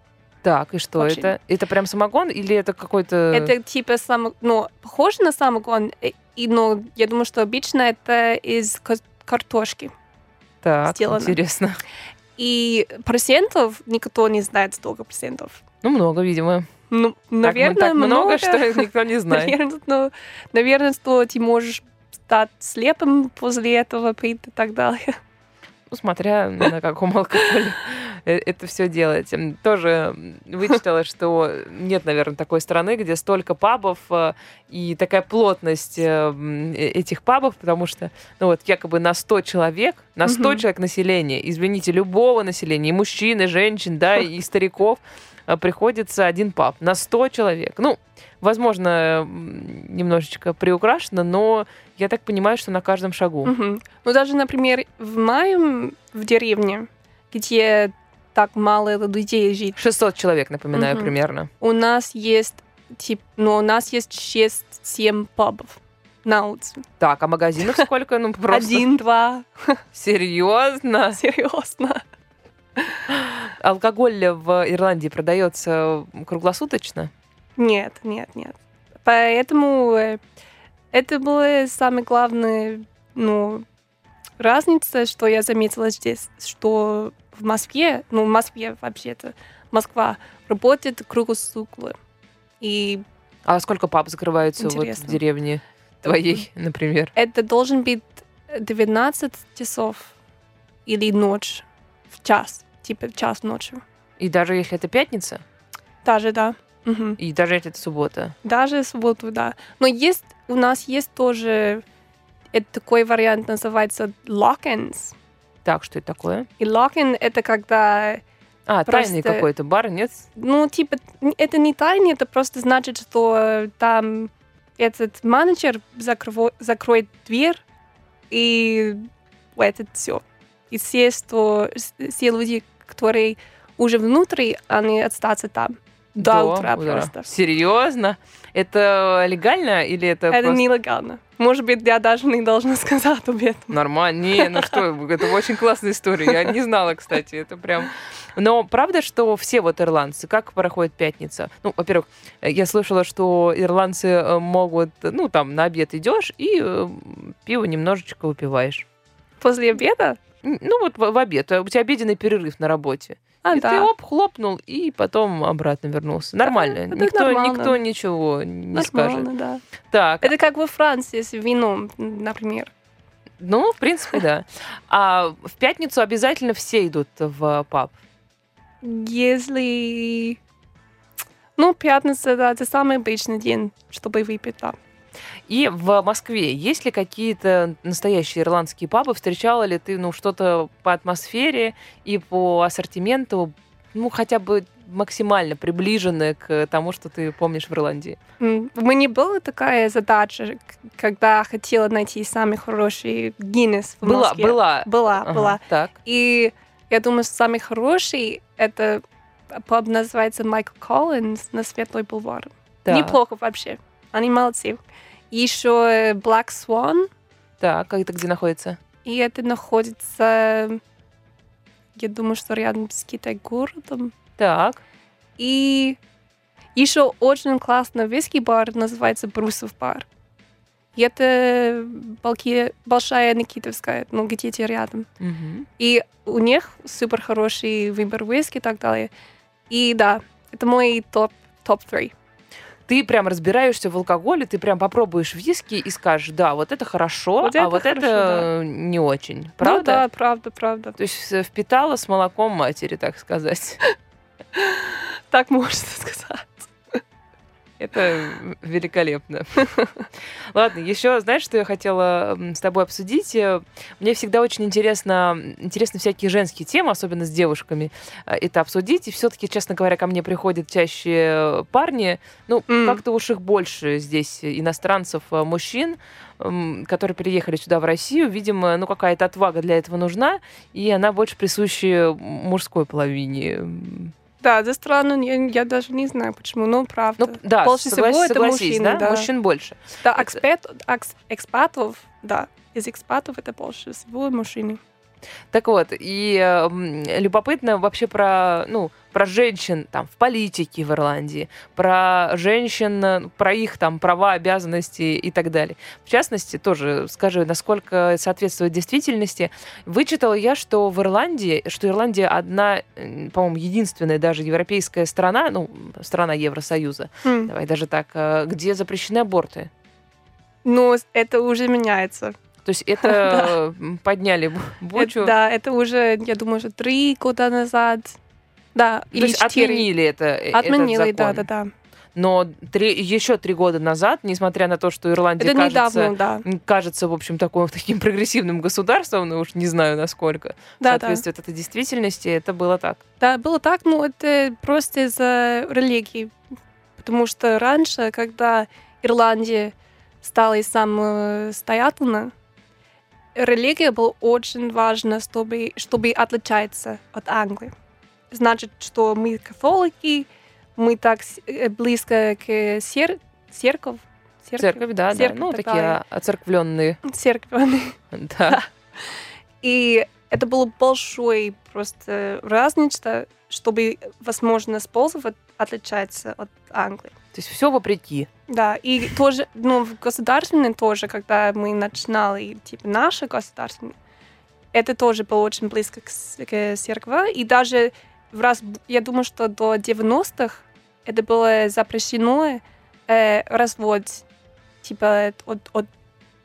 Speaker 4: Так, и что
Speaker 5: Очень.
Speaker 4: это? Это прям самогон или это какой-то...
Speaker 5: Это типа само... ну, похоже на самогон, э, и, но я думаю, что обычно это из ка- картошки.
Speaker 4: Так,
Speaker 5: сделано.
Speaker 4: интересно.
Speaker 5: И процентов никто не знает столько процентов.
Speaker 4: Ну, много, видимо.
Speaker 5: Ну,
Speaker 4: Так,
Speaker 5: наверное,
Speaker 4: так много,
Speaker 5: много.
Speaker 4: что никто не знает.
Speaker 5: Наверное, ну, наверное, что ты можешь стать слепым после этого и так далее.
Speaker 4: Ну, смотря на каком алкоголе э, это все делать. М, Тоже вычитала, что нет, наверное, такой страны, где столько пабов э, и такая плотность э, этих пабов, потому что, ну вот, якобы на 100 человек, на 100
Speaker 5: Мгм.
Speaker 4: человек населения, извините, любого населения, и мужчин, и женщин, да, и стариков, приходится один паб на 100 человек. Ну, возможно, немножечко приукрашено, но я так понимаю, что на каждом шагу.
Speaker 5: Мгм. Ну, даже, например, в моем в деревне, где так мало людей живет,
Speaker 4: 600 человек, напоминаю,
Speaker 5: Мгм.
Speaker 4: примерно.
Speaker 5: у нас есть тип, ну, у нас есть 6-7 пабов на улице.
Speaker 4: Так, а магазинов сколько? Ну, просто
Speaker 5: Один, два,
Speaker 4: серьезно.
Speaker 5: серьезно.
Speaker 4: Алкоголь в Ирландии продается круглосуточно?
Speaker 5: Нет, нет, нет. Поэтому э, это была самая главная, ну, разница, что я заметила здесь, что в Москве, ну, в Москве вообще-то, Москва работает круглосуточно. И
Speaker 4: А сколько паб закрывается вот в деревне твоей, например?
Speaker 5: это должен быть 12 часов или ночь в час, типа час ночью.
Speaker 4: И даже если это пятница,
Speaker 5: Даже, да. Мгм.
Speaker 4: и даже если это суббота.
Speaker 5: Даже субботу, да. Но есть, у нас есть тоже это такой вариант, называется lock-ins.
Speaker 4: Так, что это такое?
Speaker 5: И lock-in — это когда,
Speaker 4: А, тайный
Speaker 5: Просто-
Speaker 4: какой-то бар, нет?
Speaker 5: ну, типа, это не тайна, это просто значит, что там этот менеджер закрово- закроет дверь, и это все. И все, что, все люди, которые уже внутри, они остаются там. До утра просто.
Speaker 4: Серьезно? Это легально или это,
Speaker 5: Это
Speaker 4: просто
Speaker 5: нелегально. Может быть, я даже не должна сказать об этом.
Speaker 4: нормально? Не, ну что, это очень классная история. Я не знала, кстати, это прям... Но правда, что все вот ирландцы, как проходит пятница? Ну, во-первых, э, я слышала, что ирландцы э, могут, ну, там, на обед идешь и э, пиво немножечко выпиваешь.
Speaker 5: После обеда?
Speaker 4: Ну, вот в, в обед. У тебя обеденный перерыв на работе.
Speaker 5: А,
Speaker 4: и
Speaker 5: да.
Speaker 4: ты оп, хлопнул, и потом обратно вернулся. Нормально.
Speaker 5: это
Speaker 4: никто,
Speaker 5: нормально.
Speaker 4: никто ничего не скажет.
Speaker 5: Нормально, да.
Speaker 4: Так,
Speaker 5: Это как во Франции с вином, например.
Speaker 4: ну, в принципе, да. А в пятницу обязательно все идут в паб.
Speaker 5: Если... Ну, пятница, да, это самый обычный день, чтобы выпить, да.
Speaker 4: И в Москве есть ли какие-то настоящие ирландские пабы? Встречала ли ты ну, что-то по атмосфере и по ассортименту, ну, хотя бы максимально приближенное к тому, что ты помнишь в Ирландии?
Speaker 5: М, У меня была такая задача, когда хотела найти самый хороший Гиннес в
Speaker 4: Была,
Speaker 5: Москве.
Speaker 4: была.
Speaker 5: Была,
Speaker 4: Ага,
Speaker 5: была.
Speaker 4: Так.
Speaker 5: И я думаю, самый хороший это паб называется Майкл Коллинз на Светлой Бульвар.
Speaker 4: так.
Speaker 5: Неплохо вообще. Они молодцы. Еще Black Swan,
Speaker 4: Так, а это где находится?
Speaker 5: и это находится, я думаю, что рядом с Китай-городом.
Speaker 4: Так.
Speaker 5: И еще очень классный виски-бар называется Брусов бар. И это Балки- Большая Никитовская, ну, где-то рядом.
Speaker 4: Мгм.
Speaker 5: И у них супер хороший выбор виски и так далее. И да, это мой топ топ 3.
Speaker 4: Ты прям разбираешься в алкоголе, ты прям попробуешь виски и скажешь, да, вот это хорошо,
Speaker 5: Вот
Speaker 4: а
Speaker 5: это
Speaker 4: вот
Speaker 5: хорошо,
Speaker 4: это не очень.
Speaker 5: Ну
Speaker 4: Правда?
Speaker 5: да, правда, правда.
Speaker 4: То есть впитала с молоком матери, так сказать.
Speaker 5: Так можно сказать.
Speaker 4: Это великолепно. Ладно, еще знаешь, что я хотела с тобой обсудить? Э, Мне всегда очень интересно, интересны всякие женские темы, особенно с девушками, э, это обсудить. И все-таки, честно говоря, ко мне приходят чаще парни. Ну,
Speaker 5: М.
Speaker 4: как-то уж их больше здесь иностранцев, э, мужчин, которые переехали сюда, в Россию. Видимо, ну, какая-то отвага для этого нужна, и она больше присуща мужской половине.
Speaker 5: Да, это странно, я, я даже не знаю почему, но правда.
Speaker 4: Ну, да,
Speaker 5: Больше
Speaker 4: соглас-
Speaker 5: всего это мужчины,
Speaker 4: да?
Speaker 5: да.
Speaker 4: Мужчин больше.
Speaker 5: Да, экспат, экс- экспатов, да, из экспатов это больше всего мужчины.
Speaker 4: Так вот, и э, любопытно вообще про, ну, про женщин там в политике в Ирландии, про женщин, э, про их там права, обязанности и так далее. В частности, тоже скажи, насколько соответствует действительности. Вычитала я, что в Ирландии, что Ирландия одна, по-моему, единственная даже европейская страна, ну, страна Евросоюза,
Speaker 5: Хм.
Speaker 4: давай даже так, э, где запрещены аборты.
Speaker 5: Но это уже меняется.
Speaker 4: То есть это подняли.
Speaker 5: Это- да, это уже, я думаю, уже три года назад. Да,
Speaker 4: То
Speaker 5: или
Speaker 4: есть отменили это. э,
Speaker 5: Отменили, да, да, да.
Speaker 4: Но три, еще три года назад, несмотря на то, что Ирландия
Speaker 5: Это
Speaker 4: кажется,
Speaker 5: недавно, да.
Speaker 4: кажется, в общем, таким, таким прогрессивным государством, но уж не знаю, насколько
Speaker 5: Да, да.
Speaker 4: соответствует это действительности, это было так.
Speaker 5: Да, было так, но это просто из-за религии. Потому что раньше, когда Ирландия стала самостоятельной, религия была очень важна, чтобы, чтобы отличаться от Англии. Значит, что мы католики, мы так э, близко к сер... церковь,
Speaker 4: Церковь, да, да.
Speaker 5: Церковь
Speaker 4: Ну,
Speaker 5: такая.
Speaker 4: такие оцерквленные.
Speaker 5: церковь.
Speaker 4: Да.
Speaker 5: И это было большой просто разница, чтобы, возможно, использовать отличаться от Англии.
Speaker 4: Есть все вопреки.
Speaker 5: Да, и тоже, ну, в государственном тоже, когда мы начинали, типа, наше государственное, это тоже было очень близко к, к церкви. И даже в раз, я думаю, что до 90-х это было запрещено э, развод, типа, от, от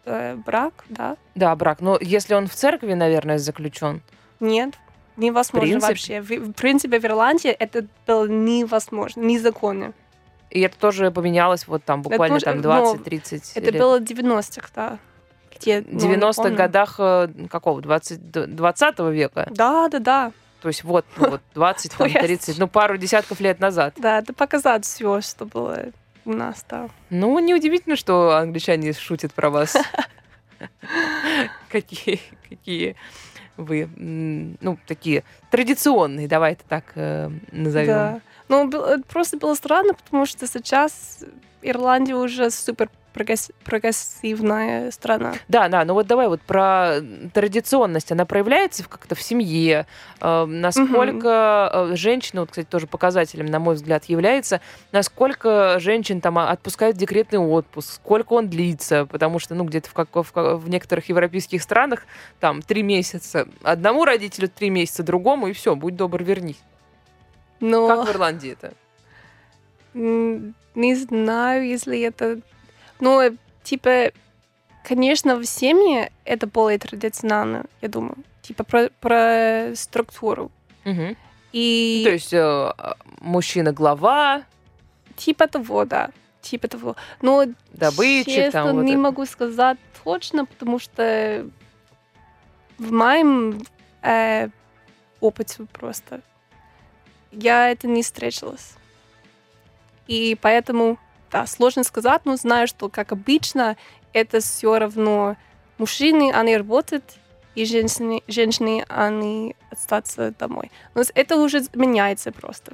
Speaker 5: э, брак, да?
Speaker 4: Да, брак. Но если он в церкви, наверное, заключен.
Speaker 5: Нет, невозможно
Speaker 4: принципе?
Speaker 5: вообще. В, в принципе, в Ирландии это было невозможно, незаконно.
Speaker 4: И это тоже поменялось вот там буквально
Speaker 5: тоже,
Speaker 4: там
Speaker 5: ну,
Speaker 4: 20-30
Speaker 5: Это
Speaker 4: лет.
Speaker 5: было в 90-х, да. Где,
Speaker 4: в
Speaker 5: ну, не
Speaker 4: 90-х
Speaker 5: помню.
Speaker 4: годах э, какого? 20, 20 века?
Speaker 5: Да, да, да.
Speaker 4: То есть вот, ну, вот 20, там,
Speaker 5: То есть-
Speaker 4: 30, ну, пару десятков лет назад.
Speaker 5: Да, это показать все, что было у нас, да.
Speaker 4: Ну, неудивительно, что англичане шутят про вас. Какие, какие вы, ну, такие традиционные, давай это так э, назовем.
Speaker 5: Ну, это просто было странно, потому что сейчас Ирландия уже супер прогресс- прогрессивная страна.
Speaker 4: Да, да, ну вот давай вот про традиционность. Она проявляется как-то в семье. Э, насколько э, женщина, вот, кстати, тоже показателем, на мой взгляд, является, насколько женщин там а, отпускают декретный отпуск, сколько он длится, потому что, ну, где-то в, как- в в некоторых европейских странах там три месяца одному родителю, три месяца другому, и все, будь добр, вернись.
Speaker 5: Но
Speaker 4: Как в Ирландии это?
Speaker 5: не знаю, если это... Ну, типа, конечно, в семье это более традиционно, я думаю. Типа про, про структуру.
Speaker 4: Мгм.
Speaker 5: И
Speaker 4: То есть э, мужчина глава,
Speaker 5: типа того, да. Типа того. Но
Speaker 4: добытчик,
Speaker 5: честно,
Speaker 4: там вот
Speaker 5: не
Speaker 4: это.
Speaker 5: могу сказать точно, потому что в моем э, опыте просто я это не встретилась. И поэтому, да, сложно сказать, но знаю, что, как обычно, это все равно мужчины, они работают, и женщины, женщины они остаться домой. Но это уже меняется просто.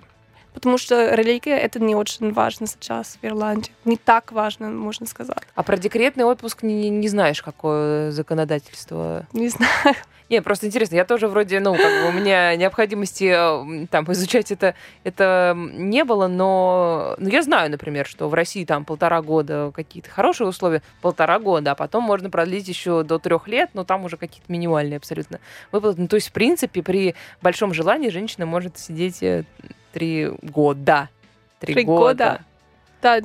Speaker 5: Потому что религия это не очень важно сейчас в Ирландии. Не так важно, можно сказать.
Speaker 4: А про декретный отпуск не, не знаешь, какое законодательство?
Speaker 5: Не знаю.
Speaker 4: Не, просто интересно, я тоже вроде, ну, как бы у меня необходимости э, там изучать это, это не было, но ну, я знаю, например, что в России там полтора года какие-то хорошие условия, полтора года, а потом можно продлить еще до трех лет, но там уже какие-то минимальные абсолютно выплаты. Ну, то есть, в принципе, при большом желании женщина может сидеть э, три года. Три,
Speaker 5: Три
Speaker 4: года.
Speaker 5: года. Да,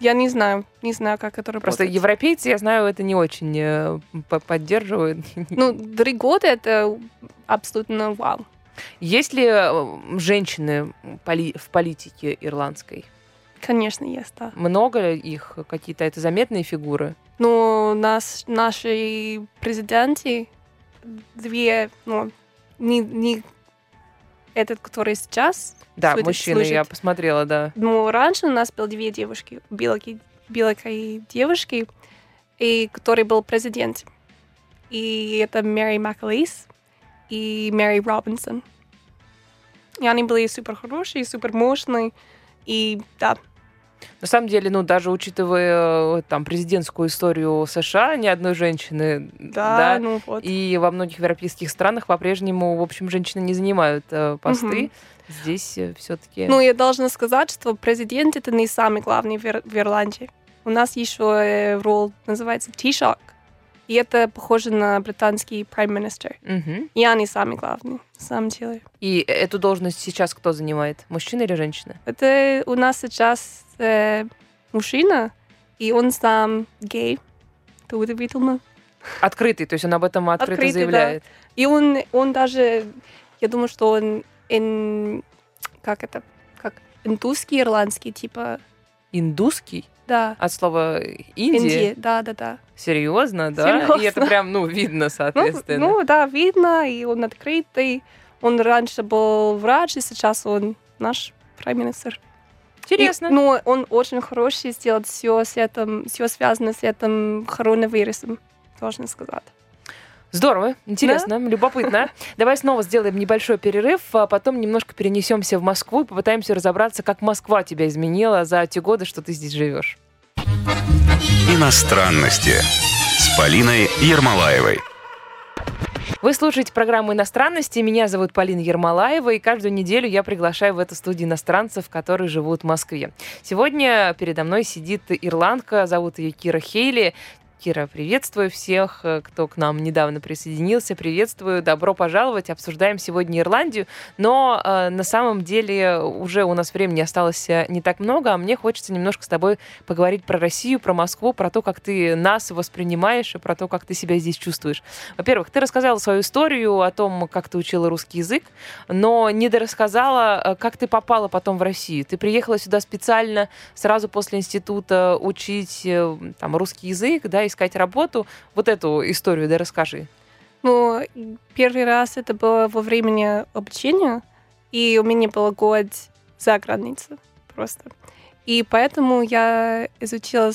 Speaker 5: я не знаю, не знаю, как это работает.
Speaker 4: Просто европейцы, я знаю, это не очень э, по- поддерживают.
Speaker 5: Ну, три года это абсолютно вау.
Speaker 4: Есть ли э, женщины в политике ирландской?
Speaker 5: Конечно, есть, да.
Speaker 4: Много их? Какие-то это заметные фигуры?
Speaker 5: Но нас, наши президенты, две, ну, не, не этот, который сейчас,
Speaker 4: Да,
Speaker 5: Служит-
Speaker 4: мужчины, я
Speaker 5: служит.
Speaker 4: посмотрела, да.
Speaker 5: но раньше у нас было две девушки, белки, белокой девушки, и который был президент. И это Мэри Макалис и Мэри Робинсон. И они были супер хорошие, супер мощные. И да,
Speaker 4: На самом деле, ну, даже учитывая э, там президентскую историю США, ни одной женщины,
Speaker 5: да, ну вот.
Speaker 4: и во многих европейских странах по-прежнему, в общем, женщины не занимают э, посты.
Speaker 5: Мгм.
Speaker 4: Здесь все-таки...
Speaker 5: Ну, я должна сказать, что президент это не самый главный в, Ир- в Ирландии. У нас еще э, роль называется Taoiseach. И это похоже на британский prime minister. И они самый главный, на самом деле.
Speaker 4: И эту должность сейчас кто занимает? Мужчина или женщина?
Speaker 5: Это у нас сейчас э, мужчина, и он сам гей. Это удивительно.
Speaker 4: Открытый, то есть он об этом открыто
Speaker 5: Открытый, да.
Speaker 4: заявляет.
Speaker 5: И он, он даже, я думаю, что он ин, как это, как индусский, ирландский, типа,
Speaker 4: Индусский?
Speaker 5: Да.
Speaker 4: От слова Индия?
Speaker 5: Индия, да, да, да.
Speaker 4: Серьезно, да? И это
Speaker 5: Серьезно.
Speaker 4: прям, ну, видно,
Speaker 5: Ну,
Speaker 4: соответственно.
Speaker 5: ну, да, видно, и он открытый. Он раньше был врач, и сейчас он наш прайм-министр.
Speaker 4: Интересно.
Speaker 5: И- Но он очень хороший сделать все с этим, все связано с этим коронавирусом, должна сказать.
Speaker 4: Здорово, интересно, любопытно. Давай снова сделаем небольшой перерыв, а потом немножко перенесемся в Москву и попытаемся разобраться, как Москва тебя изменила за те годы, что ты здесь живешь.
Speaker 3: Иностранности с Полиной Ермолаевой.
Speaker 4: Вы слушаете программу «Иностранности». Меня зовут Полина Ермолаева, и каждую неделю я приглашаю в эту студию иностранцев, которые живут в Москве. Сегодня передо мной сидит ирландка, зовут ее Кира Хейли. Кира, приветствую всех, э, кто к нам недавно присоединился. Приветствую, добро пожаловать. Обсуждаем сегодня Ирландию, но э, на самом деле уже у нас времени осталось э, не так много, а мне хочется немножко с тобой поговорить про Россию, про Москву, про то, как ты нас воспринимаешь и про то, как ты себя здесь чувствуешь. Во-первых, ты рассказала свою историю о том, как ты учила русский язык, но не дорассказала, э, как ты попала потом в Россию. Ты приехала сюда специально сразу после института учить там, русский язык, да, искать работу. Вот эту историю, да, расскажи.
Speaker 5: Ну, первый раз это было во времени обучения, и у меня был год за границей просто. И поэтому я изучила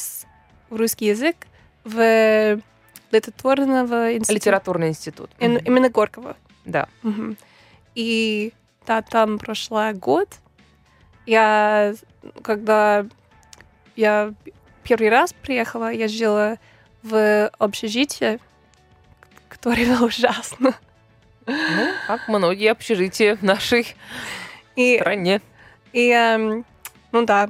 Speaker 5: русский язык в литературного института.
Speaker 4: Литературный институт.
Speaker 5: Ин-
Speaker 4: Мгм.
Speaker 5: Именно Горького.
Speaker 4: Да.
Speaker 5: Мгм. И да, там прошла год. Я, когда я первый раз приехала, я жила в общежитии, которое было ужасно.
Speaker 4: Ну, как многие общежития в нашей
Speaker 5: И,
Speaker 4: стране.
Speaker 5: и эм, ну да,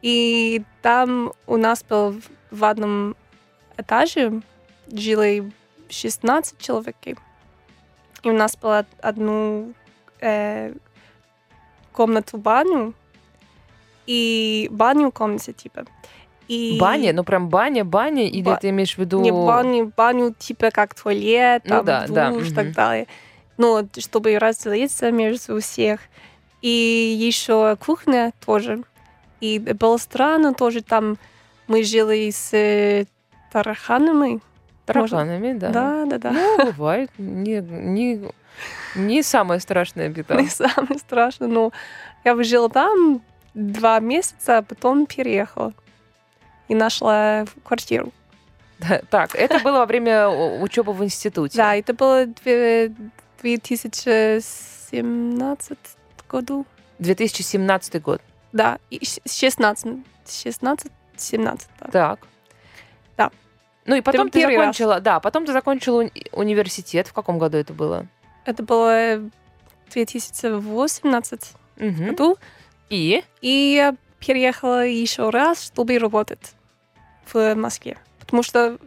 Speaker 5: и там у нас был в- одном этаже жило 16 человек. И у нас была одну э, комнату баню и баню комнате типа. И
Speaker 4: Баня, ну прям баня, баня, или
Speaker 5: Ба-
Speaker 4: ты имеешь в виду...
Speaker 5: Не баню, баню типа как туалет,
Speaker 4: Ну
Speaker 5: там,
Speaker 4: да, да,
Speaker 5: душ
Speaker 4: мгм.
Speaker 5: так далее. Ну, чтобы разделиться между всех. И еще кухня тоже. И было странно тоже там мы жили с э, тараханами.
Speaker 4: Тараканами, да.
Speaker 5: Да, да, да.
Speaker 4: Ну, бывает. Не, не, не самая страшная беда.
Speaker 5: Не самое страшное. Но я жила там два месяца, а потом переехала. И нашла квартиру.
Speaker 4: Так, это было во время учебы в институте.
Speaker 5: Да, это было в 2017 году.
Speaker 4: 2017 год.
Speaker 5: Да, и щ- 16, 16, 17, да.
Speaker 4: Так.
Speaker 5: Да.
Speaker 4: Ну и потом ты,
Speaker 5: раз.
Speaker 4: закончила, да, потом ты закончила уни- университет. В каком году это было?
Speaker 5: Это было в 2018
Speaker 4: Мгм.
Speaker 5: году.
Speaker 4: И?
Speaker 5: И переехала еще раз, чтобы работать в Москве. Потому что,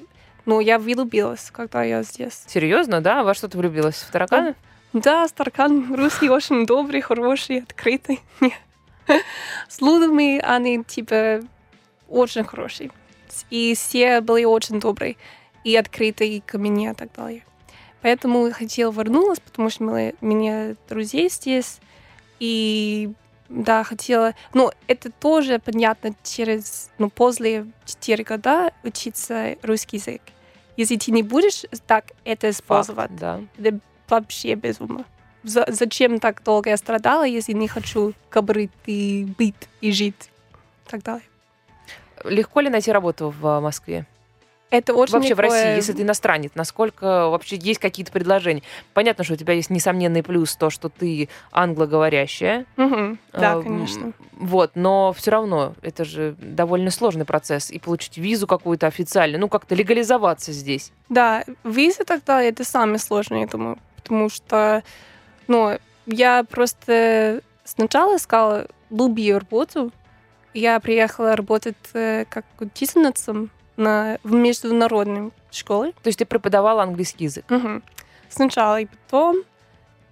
Speaker 5: ну, я влюбилась, когда я здесь.
Speaker 4: Серьезно, да? Во что ты влюбилась? В таракана?
Speaker 5: Да, Старкан русский очень добрый, хороший, открытый. С людьми они, типа, очень хорошие. И все были очень добрые и открытые ко мне и так далее. Поэтому я хотела вернулась, потому что мы- у меня друзей здесь. И да, хотела... Ну, это тоже понятно через... Ну, после 4 года учиться русский язык. Если ты не будешь так это использовать,
Speaker 4: Факт, да.
Speaker 5: это вообще безумно. За- зачем так долго я страдала, если не хочу говорить и быть, и жить, и так далее.
Speaker 4: Легко ли найти работу в Москве?
Speaker 5: Это очень
Speaker 4: вообще в
Speaker 5: легко,
Speaker 4: России, если ты иностранец, насколько вообще есть какие-то предложения? Понятно, что у тебя есть несомненный плюс то, что ты англоговорящая.
Speaker 5: мгм, Да,
Speaker 4: Эм,
Speaker 5: конечно.
Speaker 4: Вот, но все равно это же довольно сложный процесс. И получить визу какую-то официальную, ну как-то легализоваться здесь.
Speaker 5: Да, виза тогда это самое сложное, я думаю, потому что, ну, я просто сначала искала любую работу. Я приехала работать э, как учительницей на, в международной школе.
Speaker 4: То есть ты преподавала английский язык.
Speaker 5: Мгм. Сначала и потом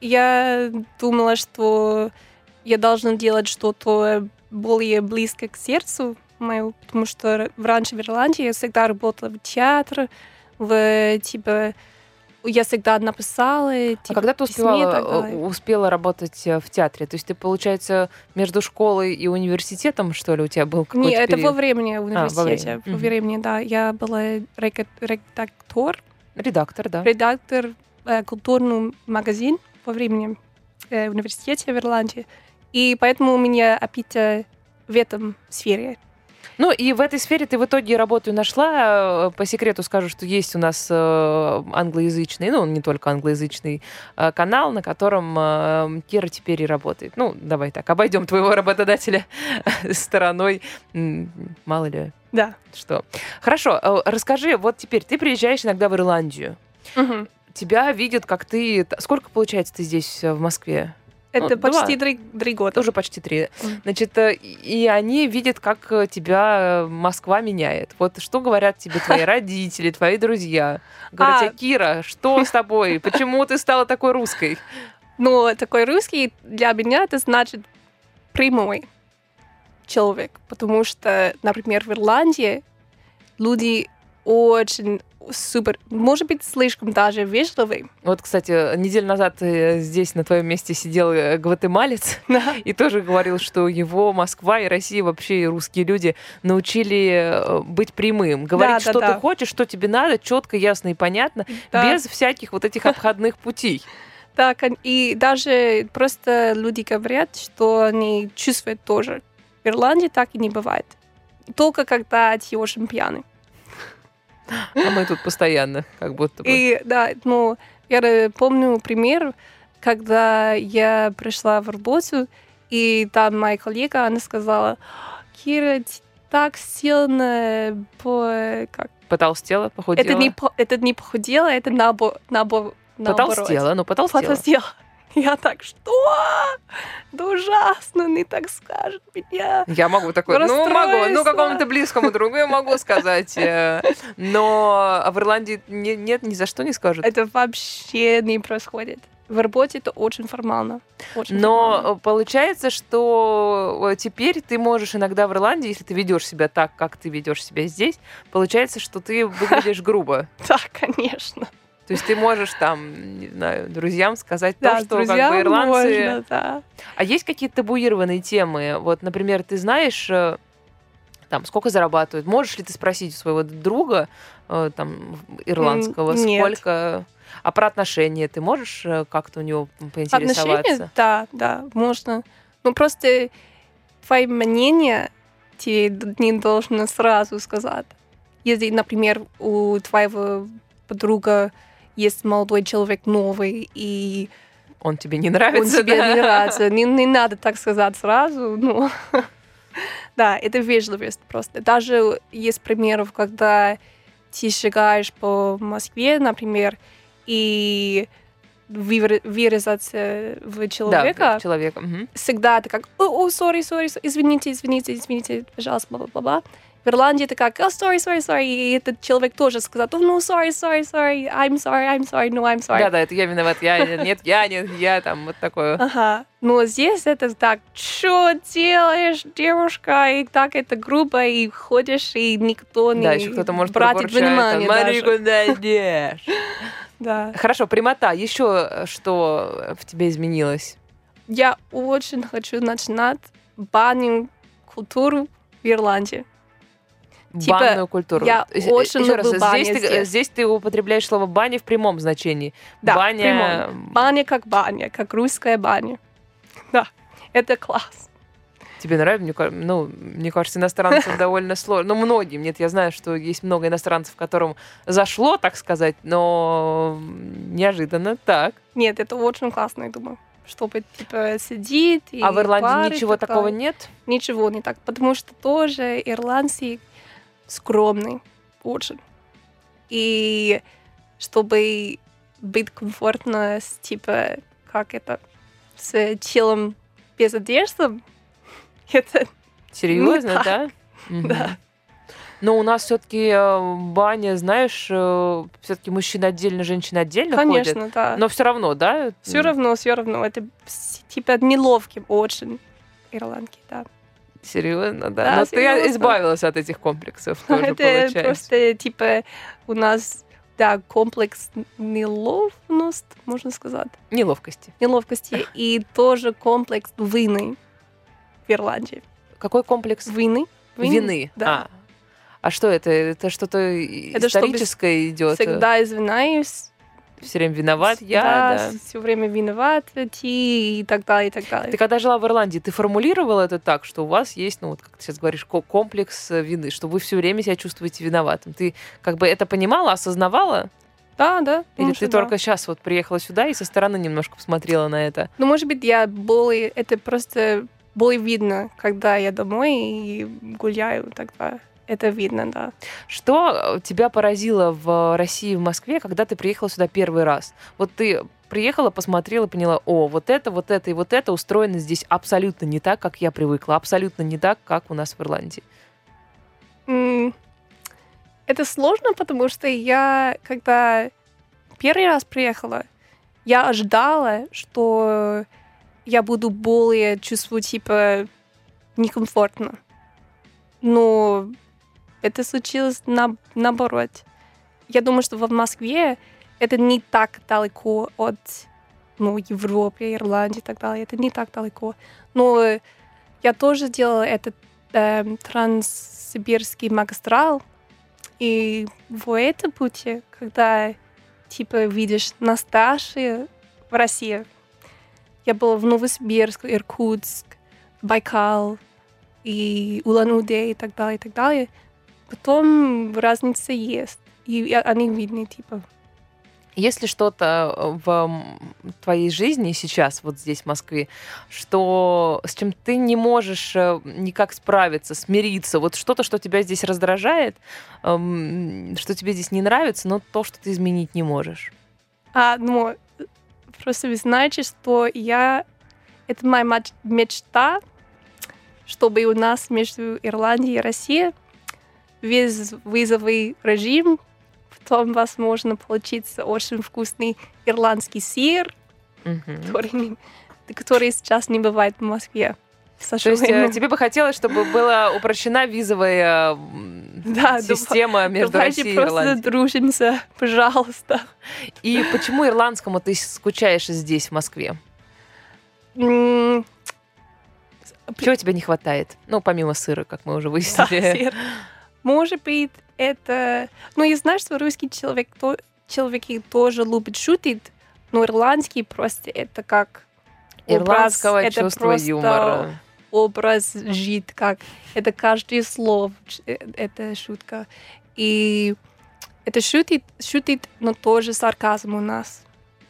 Speaker 5: я думала, что я должна делать что-то более близко к сердцу мою, потому что раньше в Ирландии я всегда работала в театре, в типа я всегда написала.
Speaker 4: А
Speaker 5: типа,
Speaker 4: когда ты успевала, э, успела работать э, в театре? То есть ты, получается, между школой и университетом, что ли, у тебя был какой-то
Speaker 5: Не, это во
Speaker 4: период?
Speaker 5: времени
Speaker 4: во
Speaker 5: университете.
Speaker 4: время.
Speaker 5: Во времени, да. Я была редактор,
Speaker 4: Редактор, да.
Speaker 5: редактор э, культурный магазин во времени э, университете в Ирландии. И поэтому у меня опять э, в этом сфере.
Speaker 4: Ну и в этой сфере ты в итоге работу нашла. Э, По секрету скажу, что есть у нас э, англоязычный, ну не только англоязычный э, канал, на котором Кира теперь и работает. Ну, давай так, обойдем твоего работодателя стороной. Мало ли
Speaker 5: Да.
Speaker 4: что. Хорошо, расскажи, вот теперь ты приезжаешь иногда в Ирландию.
Speaker 5: Мгм.
Speaker 4: Тебя видят, как ты... Сколько, получается, ты здесь в Москве?
Speaker 5: Это
Speaker 4: Ну,
Speaker 5: почти
Speaker 4: два.
Speaker 5: три, три года.
Speaker 4: Уже почти три. Значит, э, и они видят, как э, тебя э, Москва меняет. Вот что говорят тебе твои родители, твои друзья? Говорят
Speaker 5: А.
Speaker 4: Кира, что с тобой? Почему ты стала такой русской?
Speaker 5: Но такой русский для меня это значит прямой человек. Потому что, например, в Ирландии люди очень супер, может быть, слишком даже вежливые.
Speaker 4: Вот, кстати, неделю назад э, здесь на твоем месте сидел э, гватемалец и тоже говорил, что его Москва и Россия вообще и русские люди научили э, быть прямым, говорить,
Speaker 5: да,
Speaker 4: что
Speaker 5: да.
Speaker 4: ты хочешь, что тебе надо, четко, ясно и понятно,
Speaker 5: Да.
Speaker 4: без всяких вот этих обходных путей.
Speaker 5: Да, и даже просто люди говорят, что они чувствуют тоже. В Ирландии так и не бывает. Только когда ты очень пьяный.
Speaker 4: А мы тут постоянно, как будто бы.
Speaker 5: И да, ну, я э, помню пример, когда я пришла в работу, и там моя коллега, она сказала, Кира, ты так сильно по... Как?
Speaker 4: Потолстела, похудела.
Speaker 5: Это не, это не похудела, это набо, набо, наоборот.
Speaker 4: Потолстела, ну потолстела.
Speaker 5: Потолстела. Я так, что? Да ужасно, не так скажет меня.
Speaker 4: Я могу такой, ну могу, ну какому-то близкому другу я могу сказать, э, но в Ирландии не- нет, ни за что не скажут.
Speaker 5: Это вообще не происходит. В работе это очень формально. Очень формально.
Speaker 4: Но э, получается, что э, теперь ты можешь иногда в Ирландии, если ты ведешь себя так, как ты ведешь себя здесь, получается, что ты выглядишь грубо.
Speaker 5: Да, конечно.
Speaker 4: То есть ты можешь там, не знаю, друзьям сказать
Speaker 5: Да,
Speaker 4: то, что как бы ирландцы
Speaker 5: можно, да.
Speaker 4: А есть какие-то табуированные темы? Вот, например, ты знаешь, э, там, сколько зарабатывают? Можешь ли ты спросить у своего друга, э, там, ирландского,
Speaker 5: нет.
Speaker 4: сколько... А про отношения ты можешь э, как-то у него поинтересоваться?
Speaker 5: Отношения? Да, да, можно. Ну, просто твое мнение тебе не должно сразу сказать. Если, например, у твоего подруга есть молодой человек новый, и
Speaker 4: Он тебе не
Speaker 5: он
Speaker 4: нравится,
Speaker 5: тебе
Speaker 4: да?
Speaker 5: не нравится. Не, не надо так сказать сразу. Ну, да, это вежливость просто. Даже есть примеров, когда ты шагаешь по Москве, например, и вырезаться в
Speaker 4: Да,
Speaker 5: человека,
Speaker 4: человека. мгм.
Speaker 5: всегда ты как, о, о, sorry, sorry, извините, извините, извините, пожалуйста, бла-бла-бла. В Ирландии ты как, oh, sorry, sorry, sorry, и этот человек тоже сказал, oh, no, sorry, sorry, sorry, I'm sorry, I'm sorry, no, I'm sorry.
Speaker 4: Да-да, это я виноват, я нет, я нет, я там вот такое.
Speaker 5: Ага. Но здесь это так, что делаешь, девушка, и так это грубо, и ходишь, и никто не
Speaker 4: Да, еще кто-то может
Speaker 5: братит внимание
Speaker 4: Смотри, куда идешь.
Speaker 5: Да.
Speaker 4: Хорошо, прямота. Еще э, что в тебе изменилось?
Speaker 5: Я очень хочу начинать баню культуру в Ирландии. Типа,
Speaker 4: Банную культуру.
Speaker 5: я
Speaker 4: Э,
Speaker 5: очень
Speaker 4: ещё раз,
Speaker 5: люблю баню
Speaker 4: здесь, ты,
Speaker 5: здесь.
Speaker 4: здесь ты употребляешь слово баня в прямом значении.
Speaker 5: Да,
Speaker 4: баня...
Speaker 5: прямом. Баня как баня, как русская баня. Да, это класс.
Speaker 4: Тебе нравится? Мне, ну, мне кажется, иностранцам довольно сложно. Ну, многим. Нет, я знаю, что есть много иностранцев, которым зашло, так сказать, но неожиданно так.
Speaker 5: Нет, это очень классно, я думаю. Чтобы, типа, сидеть и
Speaker 4: а в Ирландии ничего такого нет?
Speaker 5: Ничего не так, потому что тоже ирландцы скромные очень. И чтобы быть комфортно с, типа, как это, с телом без одежды, это
Speaker 4: Серьезно, да? Мгм.
Speaker 5: Да.
Speaker 4: Но у нас все-таки баня, знаешь, все-таки мужчина отдельно, женщина отдельно ходят.
Speaker 5: Конечно, да.
Speaker 4: Но все равно, да?
Speaker 5: все равно, все равно, это типа неловким очень ирландки, да.
Speaker 4: Серьезно, да.
Speaker 5: Да,
Speaker 4: Но ты
Speaker 5: серьезно.
Speaker 4: избавилась от этих комплексов тоже,
Speaker 5: это
Speaker 4: получается.
Speaker 5: просто типа у нас да комплекс неловность, можно сказать.
Speaker 4: Неловкости.
Speaker 5: неловкости и тоже комплекс вины в Ирландии.
Speaker 4: Какой комплекс
Speaker 5: Вины?
Speaker 4: вины?
Speaker 5: Да.
Speaker 4: А. А что это? Это что-то историческое идет?
Speaker 5: Всегда извиняюсь.
Speaker 4: Все время виноват я,
Speaker 5: да,
Speaker 4: да.
Speaker 5: все время виноват ты и так далее, и так далее.
Speaker 4: Ты когда жила в Ирландии, ты формулировала это так, что у вас есть, ну вот как ты сейчас говоришь, ко- комплекс э, вины, что вы все время себя чувствуете виноватым. Ты как бы это понимала, осознавала?
Speaker 5: Да, да.
Speaker 4: Или ты
Speaker 5: да.
Speaker 4: только сейчас вот приехала сюда и со стороны немножко посмотрела на это?
Speaker 5: Ну, может быть, я более... Это просто более видно, когда я домой и гуляю, тогда это видно, да.
Speaker 4: Что э, тебя поразило в России, в Москве, когда ты приехала сюда первый раз? Вот ты приехала, посмотрела, поняла, о, вот это, вот это и вот это устроено здесь абсолютно не так, как я привыкла, абсолютно не так, как у нас в Ирландии.
Speaker 5: Это сложно, потому что я, когда первый раз приехала, я ожидала, что я буду более чувствовать, типа, некомфортно. Но это случилось на, наоборот. Я думаю, что в Москве это не так далеко от ну, Европы, Ирландии и так далее. Это не так далеко. Но я тоже делала этот эм, транссибирский магистрал. И в этом пути, когда типа видишь настоящие в России, я была в Новосибирск, Иркутск, Байкал и Улан-Удэ и так далее, и так далее. Потом разница есть. И они видны, типа.
Speaker 4: Есть ли что-то в м, твоей жизни сейчас, вот здесь, в Москве, что с чем ты не можешь э, никак справиться, смириться? Вот что-то, что тебя здесь раздражает, эм, что тебе здесь не нравится, но то, что ты изменить не можешь.
Speaker 5: А, ну, просто вы знаете, что я... Это моя мечта, чтобы у нас между Ирландией и Россией безвизовый режим, потом возможно получится очень вкусный ирландский сыр,
Speaker 4: Мгм.
Speaker 5: который, который сейчас не бывает в Москве.
Speaker 4: То есть э, тебе бы хотелось, чтобы была упрощена визовая
Speaker 5: Да,
Speaker 4: система между
Speaker 5: Давайте
Speaker 4: Россией и
Speaker 5: просто
Speaker 4: Ирландией.
Speaker 5: дружимся, пожалуйста.
Speaker 4: И почему ирландскому ты скучаешь здесь, в Москве? Чего тебе не хватает? Ну, помимо сыра, как мы уже
Speaker 5: Да,
Speaker 4: выяснили.
Speaker 5: сыр. Может быть, это... Ну, я знаю, что русский человек, то... человеки тоже любят шутить, но ирландский просто это как образ,
Speaker 4: Ирландского
Speaker 5: это
Speaker 4: чувства
Speaker 5: просто
Speaker 4: юмора.
Speaker 5: образ жить, как это каждое слово, э, это шутка. И это шутит, шутит, но тоже сарказм у нас.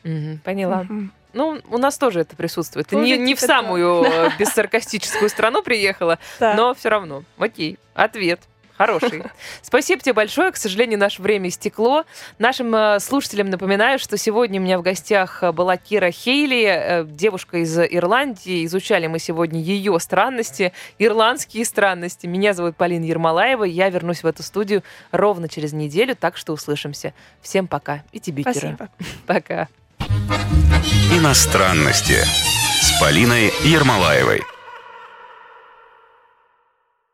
Speaker 4: Мгм, поняла.
Speaker 5: Мгм.
Speaker 4: Ну, у нас тоже это присутствует. Ты
Speaker 5: Тоже
Speaker 4: не, не в самую э, бессаркастическую страну приехала,
Speaker 5: Да.
Speaker 4: но все равно. Окей, ответ. Хороший. Спасибо тебе большое. К сожалению, наше время истекло. Нашим э, слушателям напоминаю, что сегодня у меня в гостях э, была Кира Хейли, э, девушка из Ирландии. Изучали мы сегодня ее странности, ирландские странности. Меня зовут Полина Ермолаева. Я вернусь в эту студию ровно через неделю, так что услышимся. Всем пока. И тебе, Кира.
Speaker 5: Спасибо.
Speaker 4: Пока.
Speaker 3: Иностранности с Полиной Ермолаевой.